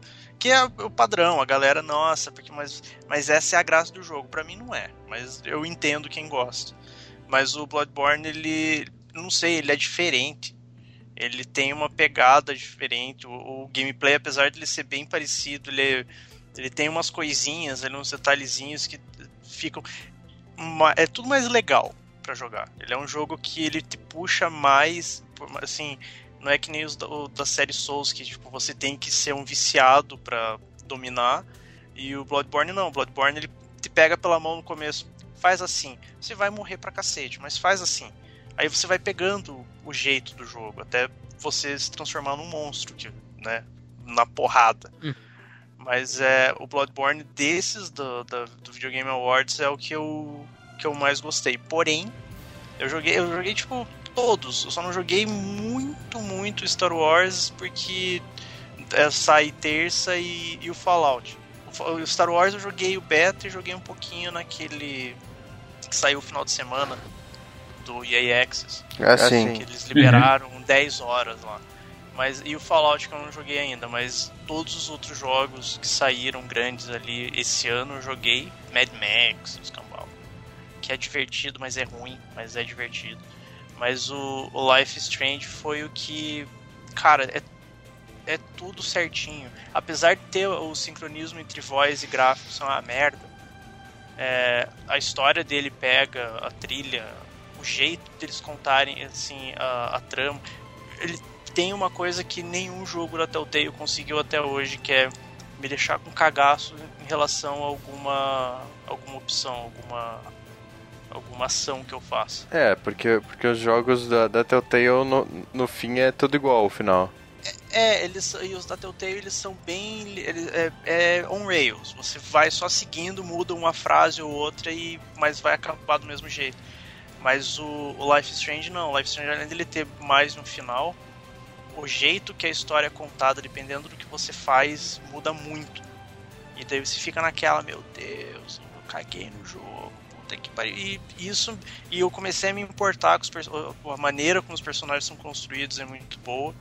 Que é o padrão, a galera, nossa, porque mas, mas essa é a graça do jogo. Pra mim não é, mas eu entendo quem gosta. Mas o Bloodborne, ele. Não sei, ele é diferente. Ele tem uma pegada diferente. O, o gameplay, apesar de ele ser bem parecido, ele, ele tem umas coisinhas, ali, uns detalhezinhos que ficam. ma- É tudo mais legal pra jogar. Ele é um jogo que ele te puxa mais. Assim, não é que nem os da, o da série Souls, que tipo, você tem que ser um viciado pra dominar. E o Bloodborne não. O Bloodborne ele te pega pela mão no começo. Faz assim. Você vai morrer pra cacete, mas faz assim. Aí você vai pegando o jeito do jogo, até você se transformar num monstro, que, né? Na porrada. Hum. Mas é o Bloodborne desses do, da- do Video Game Awards é o que eu, que eu mais gostei. Porém, eu joguei, eu joguei tipo todos. Eu só não joguei muito, muito Star Wars porque é, sai terça e, e o Fallout. O Star Wars eu joguei o beta e joguei um pouquinho naquele que saiu o final de semana do EA Access. Assim, Que eles liberaram 10 horas lá. Mas, e o Fallout que eu não joguei ainda, mas todos os outros jogos que saíram grandes ali esse ano eu joguei. Mad Max, os cambal. Que é divertido, mas é ruim, mas é divertido. Mas o, o Life Strange foi o que. Cara, é, é tudo certinho. Apesar de ter o sincronismo entre voz e gráficos ser uma merda, é, a história dele pega, a trilha, o jeito deles contarem assim a, a trama. Ele tem uma coisa que nenhum jogo da Telltale conseguiu até hoje, que é me deixar com cagaço em relação a alguma alguma opção, alguma alguma ação que eu faço. é, porque, porque os jogos da, da Telltale no, no fim é tudo igual ao final. É, eles e os da Telltale eles são bem ele- é, é on rails. Você vai só seguindo, muda uma frase ou outra e mas vai acabar do mesmo jeito. Mas o, o Life is Strange não. O Life Strange além dele ter mais no final, o jeito que a história é contada, dependendo do que você faz, muda muito. E daí você fica naquela, meu Deus, eu caguei no jogo. Puta que pariu. E isso e eu comecei a me importar com os a maneira como os personagens são construídos é muito boa.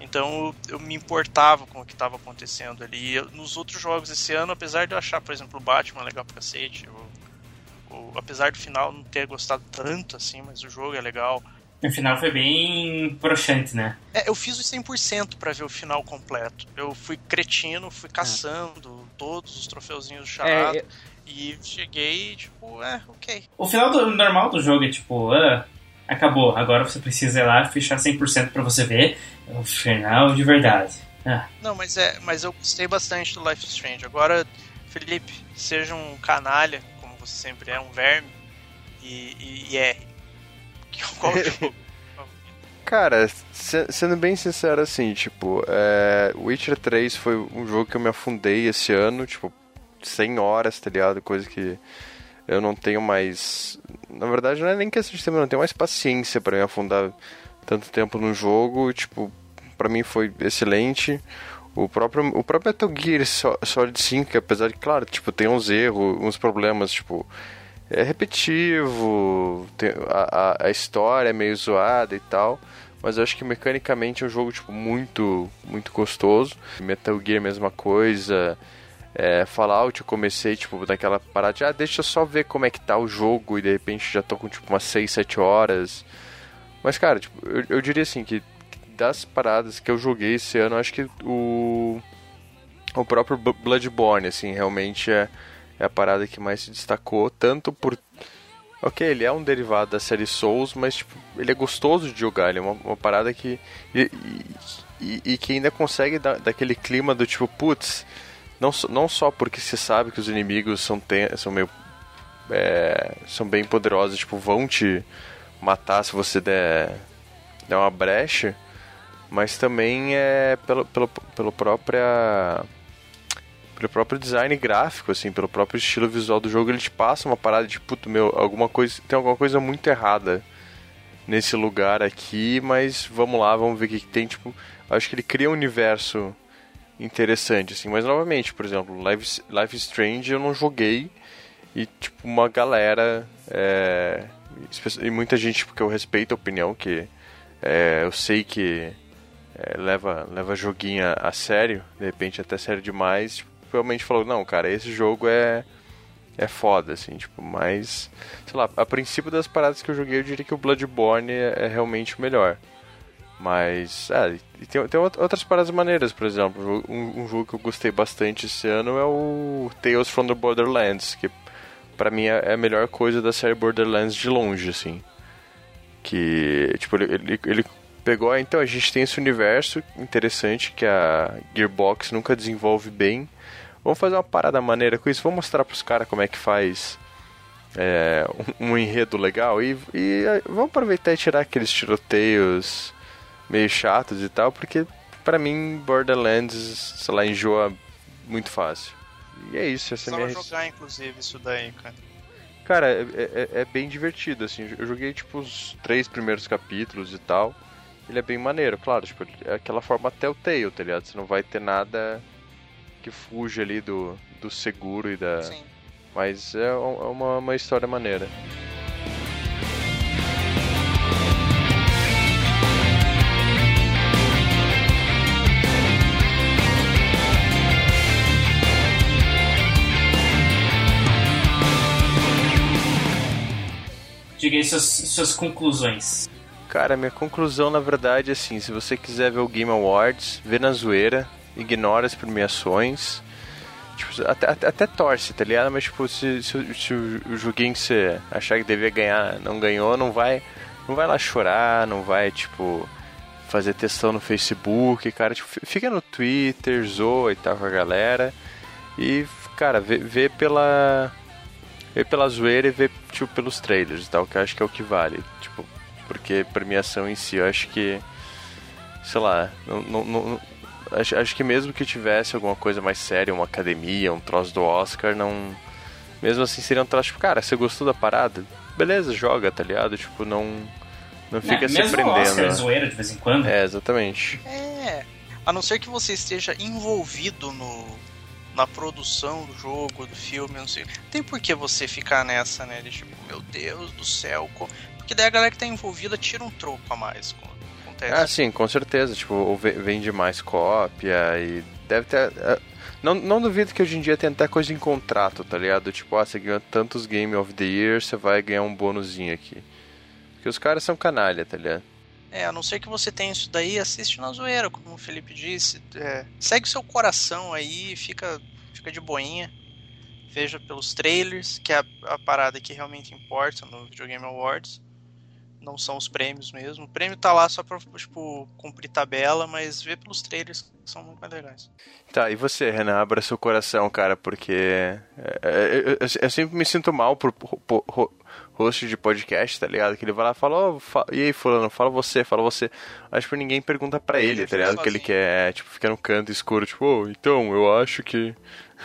Então eu, eu me importava com o que estava acontecendo ali. E eu- nos outros jogos esse ano, apesar de eu achar, por exemplo, o Batman legal pra cacete, o- o- apesar do final não ter gostado tanto assim, mas o jogo é legal. O final foi bem broxante, né? É, eu fiz o 100% pra ver o final completo. Eu fui cretino, fui caçando todos os troféuzinhos do charada. É, E cheguei, tipo, é, ok. O final do, normal do jogo é tipo, ah, acabou, agora você precisa ir lá fechar 100% pra você ver o final de verdade. Ah, Não, mas é, mas eu gostei bastante do Life is Strange. Agora, Felipe, seja um canalha, como você sempre é, um verme, e, e, e erre. Qual jogo? Cara, se- sendo bem sincero assim, tipo, é, Witcher 3 foi um jogo que eu me afundei esse ano, tipo, 100 horas, tá ligado? Coisa que eu não tenho mais. Na verdade, não é nem questão de tempo, eu não tenho mais paciência pra me afundar tanto tempo num jogo, tipo, pra mim foi excelente. O próprio, o próprio Metal Gear Sol- Solid 5, que apesar de, claro, tipo, tem uns erros, uns problemas, tipo, é repetitivo, tem- a, a, a história é meio zoada e tal, mas eu acho que mecanicamente é um jogo, tipo, muito, muito gostoso. Metal Gear, mesma coisa. É, Fallout, eu comecei, tipo, naquela parada de, ah, deixa eu só ver como é que tá o jogo, e de repente já tô com, tipo, umas 6, 7 horas. Mas, cara, tipo, eu, eu diria assim, que das paradas que eu joguei esse ano, acho que o o próprio Bloodborne, assim, realmente é, é a parada que mais se destacou, tanto por... Ok, ele é um derivado da série Souls, mas, tipo, ele é gostoso de jogar, ele é uma, uma parada que... E, e- e- e que ainda consegue dar daquele clima do tipo, putz, não, só- não só porque você sabe que os inimigos são, ten- são meio... é, são bem poderosos, tipo, vão te matar se você der, der uma brecha, mas também é pelo, pelo, pelo própria pelo próprio design gráfico, assim, pelo próprio estilo visual do jogo, ele te passa uma parada de, puto, meu, alguma coisa, tem alguma coisa muito errada nesse lugar aqui, mas vamos lá, vamos ver o que, que tem, tipo, acho que ele cria um universo interessante, assim, mas novamente, por exemplo, Life, Life Strange eu não joguei e, tipo, uma galera, é, e muita gente, porque eu respeito a opinião, que é, eu sei que é, leva, leva joguinho a sério, de repente até sério demais, tipo, realmente falou, não, cara, esse jogo é é foda, assim, tipo, mas, sei lá, a princípio das paradas que eu joguei, eu diria que o Bloodborne é, é realmente o melhor. Mas, é, tem, tem outras paradas maneiras, por exemplo, um, um, jogo que eu gostei bastante esse ano é o Tales from the Borderlands, que para mim é, é a melhor coisa da série Borderlands de longe, assim. Que, tipo, ele, ele, ele pegou, então a gente tem esse universo interessante que a Gearbox nunca desenvolve bem, Vamos fazer uma parada maneira com isso, vamos mostrar pros caras como é que faz é, um, um, enredo legal e, e vamos aproveitar e tirar aqueles tiroteios meio chatos e tal, porque para mim Borderlands, sei lá, enjoa muito fácil. E é isso, essa é minha... jogar, inclusive, isso daí, cara. Cara, é, é, é, bem divertido, assim. Eu joguei, tipo, os três primeiros capítulos e tal. Ele é bem maneiro, claro. Tipo, é aquela forma Telltale, tá ligado? Você não vai ter nada que fuge ali do, do seguro e da. Sim. Mas é, é uma, uma história maneira. Diga aí suas, suas conclusões. Cara, minha conclusão na verdade é assim: se você quiser ver o Game Awards, vê na zoeira, ignora as premiações. Tipo, até, até, até, torce, tá ligado? Mas, tipo, se, se, se o joguinho que você achar que devia ganhar não ganhou, não vai, não vai lá chorar, não vai, tipo, fazer testão no Facebook, cara. Tipo, fica no Twitter, zoa e tal com a galera. E, cara, vê, vê pela. Vê pela zoeira e vê, tipo, pelos trailers e tal, que eu acho que é o que vale. Tipo, porque premiação em si, eu acho que. Sei lá, não, não, não acho, acho que mesmo que tivesse alguma coisa mais séria, uma academia, um troço do Oscar, não. Mesmo assim seria um troço, tipo, cara, você gostou da parada? Beleza, joga, tá ligado? Tipo, não. Não fica não, se mesmo prendendo. Oscar é zoeira de vez em quando. É, exatamente. É. A não ser que você esteja envolvido no, na produção do jogo, do filme, não sei. Tem por que você ficar nessa, né? De tipo, meu Deus do céu. Porque daí a galera que tá envolvida tira um troco a mais acontece. Ah, sim, com certeza. Tipo, vende mais cópia e deve ter. É, não, não duvido que hoje em dia tem até coisa em contrato, tá ligado? Tipo, ah, você ganhou tantos Game of the Year, você vai ganhar um bônusinho aqui. Porque os caras são canalha, tá ligado? É, a não ser que você tenha isso daí, assiste na zoeira, como o Felipe disse. É, segue o seu coração aí, fica, fica de boinha. Veja pelos trailers, que é a, a parada que realmente importa no Videogame Awards não são os prêmios mesmo. O prêmio tá lá só pra, tipo, cumprir tabela, mas vê pelos trailers que são muito mais legais. Tá, e você, Renan, abra seu coração, cara, porque é, é, eu, eu, sempre me sinto mal por, por, por, host de podcast, tá ligado? Que ele vai lá e fala, oh, fala, e aí, fulano, fala você, fala você. Acho que ninguém pergunta pra ele, ele tá ligado? Que ele quer, tipo, ficar no canto escuro, tipo, oh, então, eu acho que...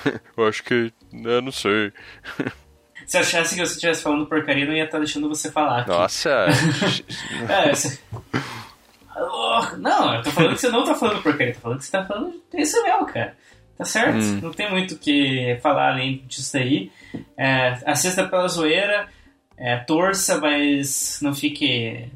eu acho que... Eu não sei. Se achasse que você estivesse falando porcaria, não ia estar deixando você falar. Aqui. Nossa! é, você... Não, eu tô falando que você não tá falando porcaria, tô falando que você tá falando isso mesmo, cara. Tá certo? Hum. Não tem muito o que falar além disso aí. É, assista pela zoeira, é, torça, mas não fique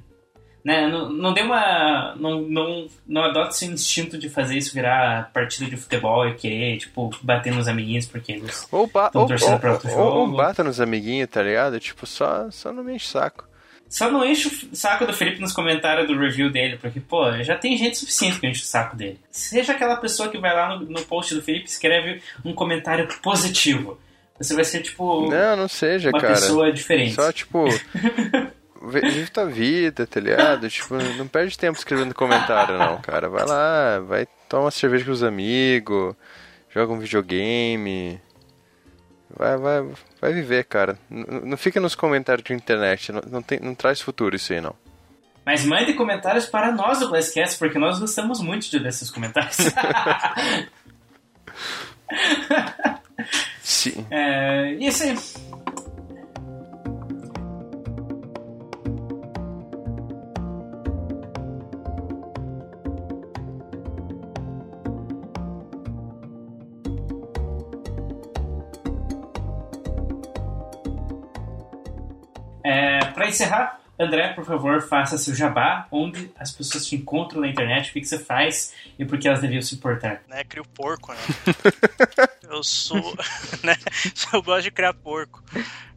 né, não, não dê uma. Não, não, não adote seu instinto de fazer isso virar partida de futebol e querer, tipo, bater nos amiguinhos porque eles ou ba torcendo ou, pra outro ou, jogo. Ou bata nos amiguinhos, tá ligado? Tipo, só, só não me enche saco. Só não enche o saco do Felipe nos comentários do review dele, porque, pô, já tem gente suficiente que enche o saco dele. Seja aquela pessoa que vai lá no, no post do Felipe e escreve um comentário positivo. Você vai ser, tipo. Não, não seja, uma cara. pessoa diferente. Só, tipo. vive tua vida, tá ligado? tipo, não perde tempo escrevendo comentário, não, cara. Vai lá, vai tomar uma cerveja com os amigos, joga um videogame. Vai, vai, vai viver, cara. Não, não fica nos comentários de internet. Não, não, tem, não traz futuro isso aí, não. Mas mande comentários para nós do Blastcast, porque nós gostamos muito de ler esses comentários. Sim. É, isso aí. É, para encerrar, André, por favor, faça seu jabá, onde as pessoas te encontram na internet, o que, que você faz e por que elas deviam se importar. Né, crio porco, né? eu sou. Né, eu gosto de criar porco.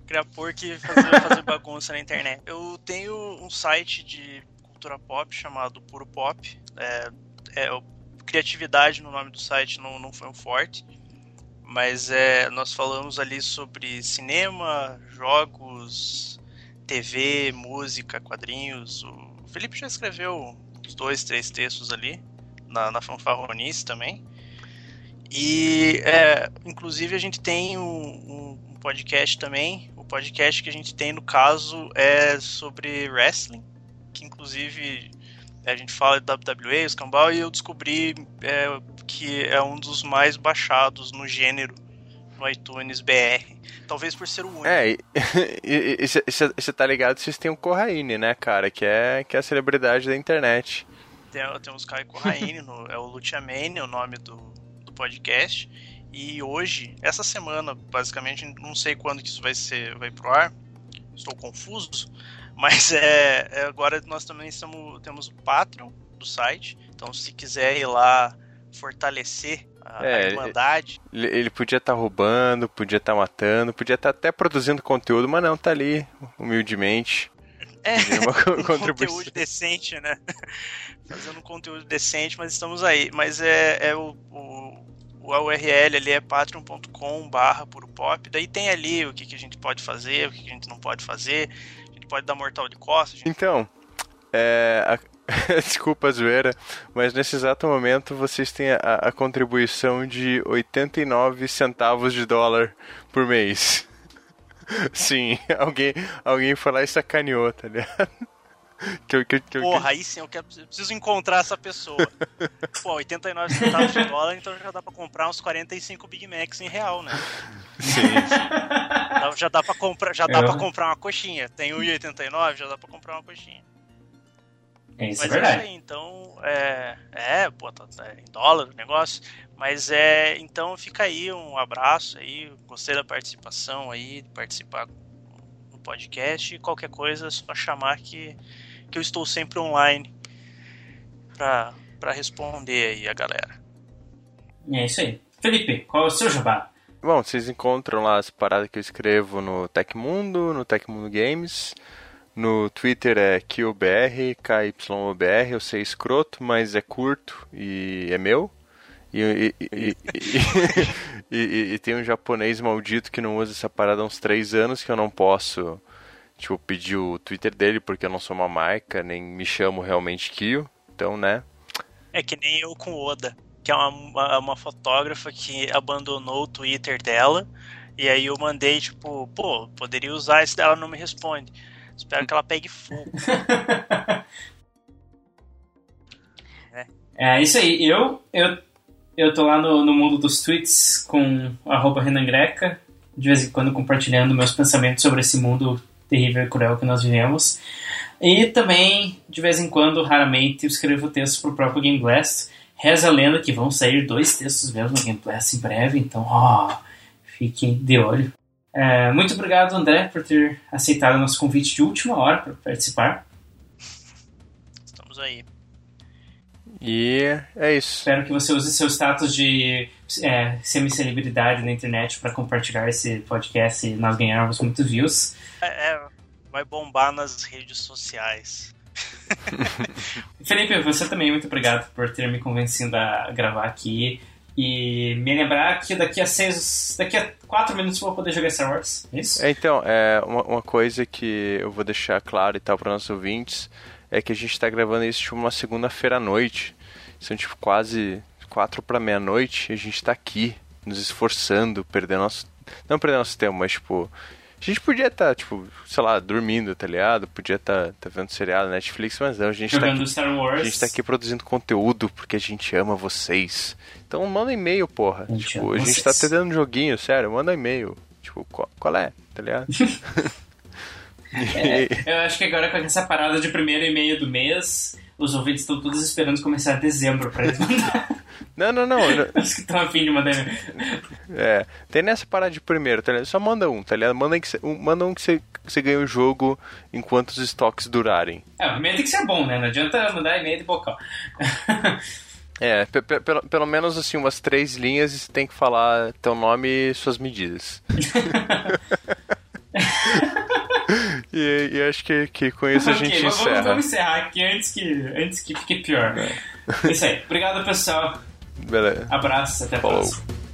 Criar porco e fazer, fazer bagunça na internet. Eu tenho um site de cultura pop chamado Puro Pop. É, é, criatividade no nome do site não, não foi um forte. Mas é, nós falamos ali sobre cinema, jogos, TV, música, quadrinhos. O Felipe já escreveu uns dois, três textos ali, na, na Fanfarronice também. E, é, inclusive, a gente tem um, um, podcast também. O podcast que a gente tem, no caso, é sobre wrestling, que inclusive a gente fala de WWE, escambau, e eu descobri é, que é um dos mais baixados no gênero no iTunes BR. Talvez por ser o único. É, e você tá ligado vocês têm o Corraine, né, cara? Que é, que é a celebridade da internet. Tem, temos o Caio Corraine, no, é o Luciamane, o nome do podcast. E hoje, essa semana, basicamente, não sei quando que isso vai ser, vai pro ar. Estou confuso. Mas é, é agora nós também estamos, temos o Patreon do site. Então, se quiser ir lá fortalecer a, É, Irmandade, Ele, ele podia estar roubando, podia estar matando, podia estar até produzindo conteúdo, mas não, tá ali, humildemente. É um conteúdo decente, né? Fazendo um conteúdo decente, mas estamos aí. Mas é, é o, o, o URL ali é patreon.com barra pop. Daí tem ali o que, que a gente pode fazer, o que, que a gente não pode fazer. A gente pode dar mortal de costas, gente Então, é, a- desculpa a zoeira, mas nesse exato momento vocês têm a, a contribuição de 89 centavos de dólar por mês. Sim, alguém, alguém foi lá e sacaneou, tá ligado? Que, eu- que, eu- que, Porra, aí sim, eu, quero, eu preciso encontrar essa pessoa. Pô, 89 centavos de dólar, então já dá pra comprar uns 45 Big Macs em real, né? Sim. Dá- Já dá pra comprar, já dá Eu- pra comprar uma coxinha. Tem 1,89, já dá pra comprar uma coxinha. É isso, Mas é é isso aí, então, é, é, pô, tá, tá em dólar o negócio, mas é, então fica aí um abraço aí, gostei da participação aí, de participar no podcast e qualquer coisa é só chamar que, que eu estou sempre online pra, pra responder aí a galera. É isso aí. Felipe, qual é o seu jabá? Bom, vocês encontram lá as paradas que eu escrevo no Tecmundo, no Tecmundo Games. No Twitter é KYOBR, KYOBR, eu sei escroto, mas é curto e é meu. E- e- e- e tem um japonês maldito que não usa essa parada há uns três anos que eu não posso, tipo, pedir o Twitter dele porque eu não sou uma marca, nem me chamo realmente Kyo. Então, né? É que nem eu com Oda, que é uma, uma, uma fotógrafa que abandonou o Twitter dela, e aí eu mandei, tipo, pô, poderia usar esse dela, não me responde. Espero que ela pegue fogo. É isso aí. Eu, eu, eu tô lá no, no mundo dos tweets com arroba Renan Greca, de vez em quando compartilhando meus pensamentos sobre esse mundo terrível e cruel que nós vivemos. E também, de vez em quando, raramente, escrevo textos pro próprio Game Blast. Reza a lenda que vão sair dois textos meus no Game Blast em breve, então, ó, fiquem de olho. É, muito obrigado, André, por ter aceitado o nosso convite de última hora para participar. Estamos aí. E é isso. Espero que você use seu status de é, semi-celebridade na internet para compartilhar esse podcast e nós ganharmos muitos views. É, é, vai bombar nas redes sociais. Felipe, você também, muito obrigado por ter me convencido a gravar aqui e me lembrar que daqui a seis, daqui a quatro minutos eu vou poder jogar Star Wars. É isso? É, Então, é, uma, uma coisa que eu vou deixar claro e tal para nossos ouvintes é que a gente tá gravando isso tipo uma segunda-feira à noite. São tipo quase quatro para meia-noite e a gente tá aqui nos esforçando, perdendo nosso. Não perdendo nosso tempo, mas tipo. Gente podia estar, tipo, sei lá, dormindo, tá ligado? Podia estar tá, vendo seriado Netflix, mas não, a gente Jogando tá aqui, Star Wars. A gente tá aqui produzindo conteúdo porque a gente ama vocês. Então manda e-mail, porra. A tipo, a gente vocês. tá tentando um joguinho, sério, manda e-mail. Tipo, qual, qual é? Tá ligado? É, eu acho que agora com essa parada de primeiro e meio do mês, os ouvintes estão todos esperando começar dezembro pra eles mandar. Não, não, não. Os que estão afim de mandar. É, tem nessa parada de primeiro, tá ligado? Só manda um, tá ligado? Manda, que cê, um, manda um que você você ganha o jogo enquanto os estoques durarem. É, o primeiro tem que ser bom, né? Não adianta mandar e-mail de bocal. É, pe- pe- pelo, pelo menos assim, umas três linhas e você tem que falar teu nome e suas medidas. E, e acho que, que com isso a Ok, gente vamos, encerra. vamos encerrar aqui antes que, antes que fique pior. É isso aí. Obrigado, pessoal. Beleza. Abraço, até a Falou. próxima.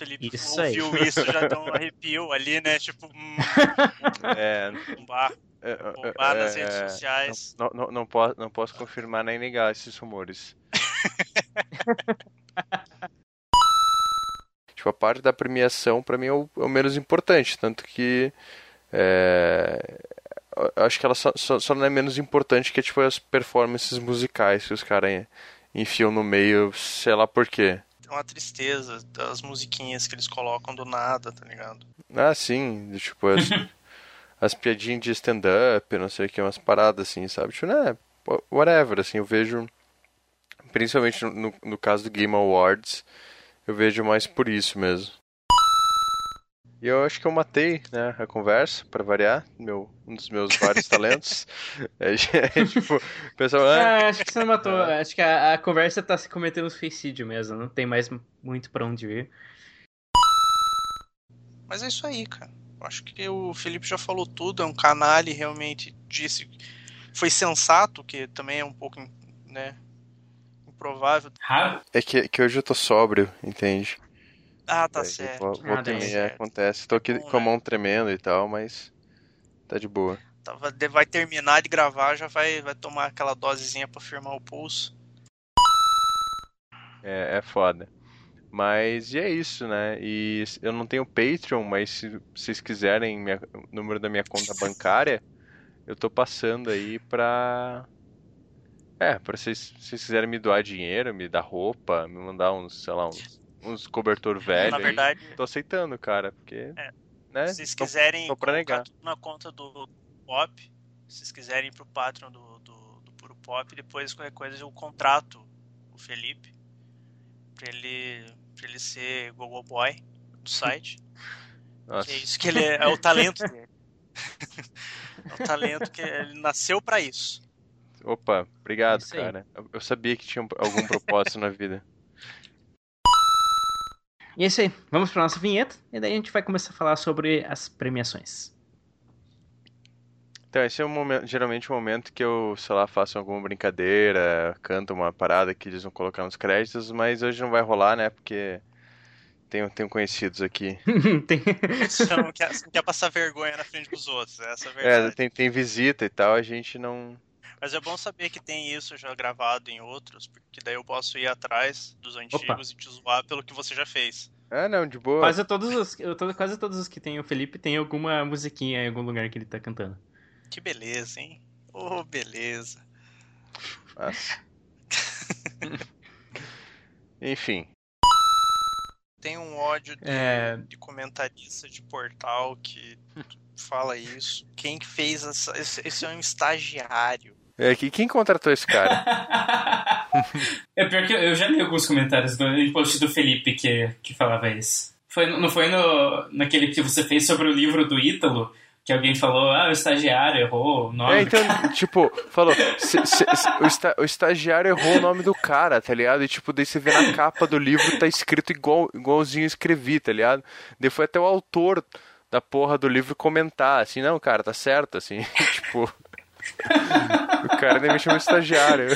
Felipe Isso aí. ouviu isso, já deu um arrepio ali, né? Tipo, hum, É, bombar, é, bombar nas é, redes é, sociais. Não, não, não, posso, não posso confirmar nem negar esses rumores. tipo, a parte da premiação, pra mim, é o, é o menos importante. Tanto que. É, eu acho que ela só, só, só não é menos importante que tipo, as performances musicais que os caras enfiam no meio, sei lá por quê. É uma tristeza das musiquinhas que eles colocam do nada, tá ligado? Ah, sim, tipo, as, as piadinhas de stand-up, não sei o que, umas paradas assim, sabe? Tipo, né, whatever, assim, eu vejo, principalmente no, no caso do Game Awards, eu vejo mais por isso mesmo. E eu acho que eu matei, né, a conversa, pra variar, meu, um dos meus vários talentos. É, é, tipo, o pessoal... Ah, Ah, acho que você não matou. Acho que a, a conversa tá se cometendo suicídio mesmo. Não tem mais muito pra onde ir. Mas é isso aí, cara. Acho que o Felipe já falou tudo, é um canalha e realmente disse. Foi sensato, que também é um pouco, né? Improvável. Raro. é que, que hoje eu tô sóbrio, entende? Ah, tá Daí, certo. vo- Volta daí e meia certo. acontece. Tô aqui Bom, com a mão tremendo e tal, mas tá de boa. Tava- de- Vai terminar de gravar, já vai, vai tomar aquela dosezinha pra firmar o pulso. É, é foda. Mas e é isso, né? E eu não tenho Patreon, mas se vocês quiserem minha- o número da minha conta bancária, eu tô passando aí pra. É, pra vocês, se vocês quiserem me doar dinheiro, me dar roupa, me mandar uns, sei lá, uns, uns cobertor velho Na aí, verdade, tô aceitando, cara, porque. É. Né? se vocês tô- quiserem tô pra colocar negar. tudo na conta do Pop, se vocês quiserem ir pro Patreon do, do, do Puro Pop, depois qualquer coisa eu contrato o Felipe pra ele, pra ele ser Google Boy do site. Nossa. Que é isso que ele é, é o talento dele. é o talento que ele nasceu pra isso. Opa, obrigado, É aí. cara. Eu- sabia que tinha um- algum propósito na vida. E é isso aí. Vamos pra nossa vinheta. E daí a gente vai começar a falar sobre as premiações. Então, esse é um momento, geralmente um momento que eu, sei lá, faço alguma brincadeira, canto uma parada que eles vão colocar nos créditos, mas hoje não vai rolar, né? Porque tenho, tenho conhecidos aqui. Tem- Você não quer, você não quer passar vergonha na frente dos outros, essa é a É, verdade. tem, tem visita e tal, a gente não. Mas é bom saber que tem isso já gravado em outros, porque daí eu posso ir atrás dos antigos e te zoar pelo que você já fez. Ah, não, de boa. quase, todos os, eu tô- quase todos os que tem o Felipe tem alguma musiquinha em algum lugar que ele tá cantando. Que beleza, hein? Oh, beleza. Nossa. Enfim. Tem um ódio de, É. de comentarista de portal que fala isso. Quem que fez essa. Esse, esse é um estagiário. É, que- quem contratou esse cara? é pior que eu- eu já li alguns comentários do post do Felipe que, que falava isso. Foi, não foi no, naquele que você fez sobre o livro do Ítalo, que alguém falou, ah, o estagiário errou o nome. É, então, tipo, falou, se- se- se- o, esta- o estagiário errou o nome do cara, tá ligado? E tipo, daí você vê na capa do livro, tá escrito igual, igualzinho eu escrevi, tá ligado? Daí foi até o autor da porra do livro comentar, assim, não, cara, tá certo, assim, tipo. o cara nem me chamou de estagiário.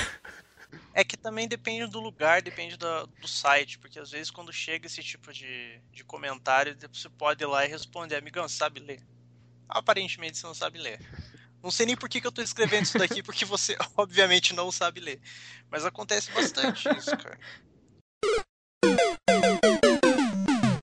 É que também depende do lugar, depende do, do site, porque às vezes quando chega esse tipo de, de comentário, você pode ir lá e responder, amigão, você sabe ler? Aparentemente você não sabe ler. Não sei nem por que, que eu tô escrevendo isso daqui, porque você obviamente não sabe ler. Mas acontece bastante isso, cara.